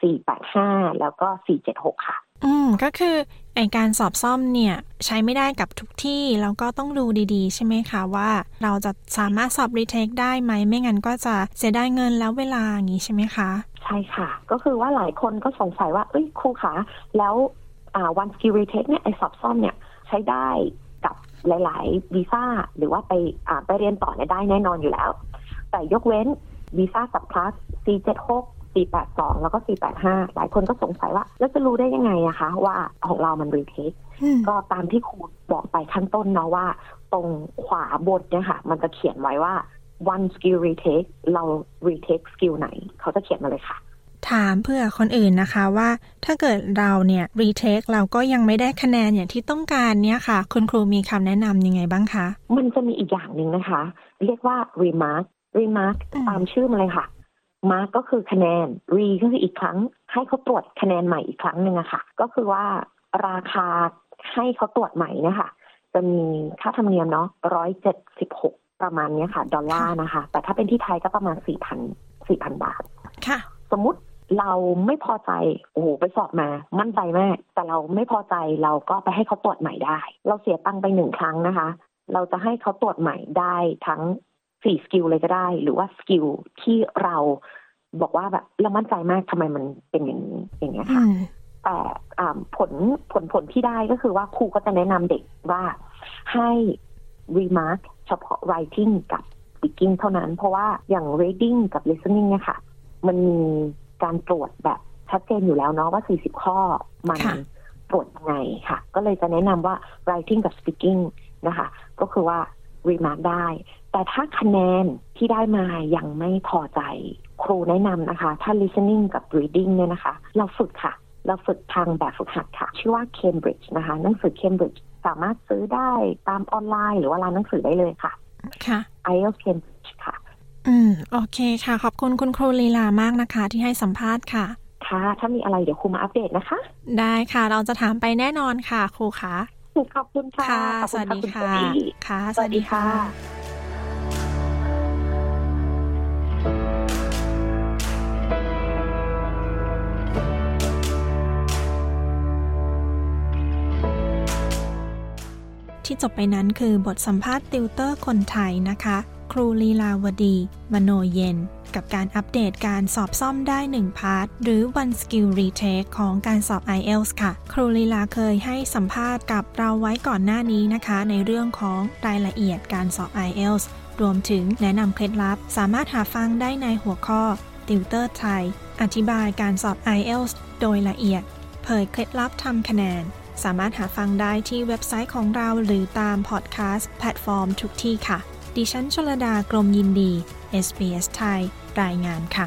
482 485 แล้วก็ 476 ค่ะ อืมก็คือไอการสอบซ่อมเนี่ยใช้ไม่ได้กับทุกที่แล้วก็ต้องดูดีๆ ใช่ไหมคะว่าเราจะสามารถสอบรีเทคได้ไหม ไม่งั้นก็จะเสียได้เงินแล้วเวลาอย่างนี้ใช่ไหมคะ ใช่ค่ะ ก็คือว่าหลายคนก็สงสัยว่า เอ้ยครูคะแล้วอ่า one skill retake เนี่ยไอสอบซ่อมเนี่ยใช้ได้กับหลาย ๆ วีซ่าหรือว่าไปอ่าไปเรียนต่อเนี่ยได้แน่นอนอยู่แล้ว แต่ยกเว้นวีซ่าสับคลาส C76 482 แล้วก็ 485 หลายคนก็สงสัยว่า แล้วจะรู้ได้ยังไงอะคะว่าของเรามันรีเทคก็ตามที่ครูบอกไปขั้นต้นเนาะว่า ตรงขวาบนเนี่ยค่ะ มันจะเขียนไว้ว่า one skill retake เรา retake skill ไหน เขาจะเขียนมาเลยค่ะ ถามเพื่อคนอื่นนะคะว่าถ้าเกิดเราเนี่ยรีเทคเราก็ยังไม่ได้คะแนนอย่างที่ต้องการเนี่ยค่ะ คุณครูมีคำแนะนำยังไงบ้างคะ มันจะมีอีกอย่างหนึ่งนะคะ เรียกว่า remark remark ตามชื่อมาเลยค่ะ mark ก็คือคะแนน re ก็คืออีกครั้ง ให้เขาตรวจคะแนนใหม่อีกครั้งหนึ่งอะค่ะ ก็คือว่าราคาให้เขาตรวจใหม่เนี่ยค่ะจะมีค่าธรรมเนียมเนาะร้อยเจ็ดสิบหกประมาณเนี้ยค่ะ ดอลลาร์นะคะ แต่ถ้าเป็นที่ไทยก็ประมาณสี่พันสี่พันบาท ค่ะ สมมุติเราไม่พอใจ โอ้โห ไปสอบมา มั่นใจมาก แต่เราไม่พอใจเราก็ไปให้เขาตรวจใหม่ได้ เราเสียตังค์ไปหนึ่งครั้งนะคะ เราจะให้เขาตรวจใหม่ได้ทั้ง สี่ skill เลยก็ได้ หรือว่า skill ที่เราบอกว่าแบบเรามั่นใจมากทำไมมันเป็นอย่างนี้อย่างเงี้ยค่ะแต่ผลผลผลที่ได้ก็คือว่าครูก็จะแนะนำเด็กว่าให้ remark เฉพาะ writing กับ speaking เท่านั้น เพราะว่าอย่าง reading กับ listening เนี่ยค่ะ มันมีการตรวจแบบชัดเจนอยู่แล้วเนาะว่า 40 ข้อมันตรวจยังไงค่ะ ก็เลยจะแนะนำว่า writing กับ speaking นะคะ ก็คือว่า remark ได้ แต่ถ้าคะแนนที่ได้มายังไม่พอใจครูแนะนำนะคะ ถ้า listening กับ reading เนี่ยนะคะ เราฝึกค่ะ เราฝึกทางแบบฝึกหัดค่ะ ชื่อว่า Cambridge นะคะ หนังสือ Cambridge สามารถซื้อได้ตามออนไลน์ หรือว่าร้านหนังสือได้เลยค่ะ ค่ะ IELTS Cambridge ค่ะ อืม โอเคค่ะ ขอบคุณคุณครูลีลามากนะคะ ที่ให้สัมภาษณ์ค่ะ ค่ะ ถ้ามีอะไรเดี๋ยวครูมาอัปเดตนะคะ ได้ค่ะ เราจะถามไปแน่นอนค่ะ ครูคะขอบคุณค่ะค่ะขอบสวัสดีณค่ะณพี่ค่ะ สวัสดีค่ะ ที่จบไปนั้นคือบทสัมภาษณ์ติวเตอร์คนไทยนะคะ ครูลีลาวดี มโนเย็น กับการอัปเดตการสอบซ่อมได้ 1 part หรือ one skill retake ของการสอบ IELTS ค่ะ ครูลีลาเคยให้สัมภาษณ์กับเราไว้ก่อนหน้านี้นะคะ ในเรื่องของรายละเอียดการสอบ IELTS รวมถึงแนะนำเคล็ดลับ สามารถหาฟังได้ในหัวข้อติวเตอร์ไทย อธิบายการสอบ IELTS โดยละเอียด เผยเคล็ดลับทำคะแนน สามารถหาฟังได้ที่เว็บไซต์ของเราหรือตามพอดแคสต์แพลตฟอร์มทุกที่ค่ะ ดิฉันชลดากรมยินดี SBS ไทย รายงานค่ะ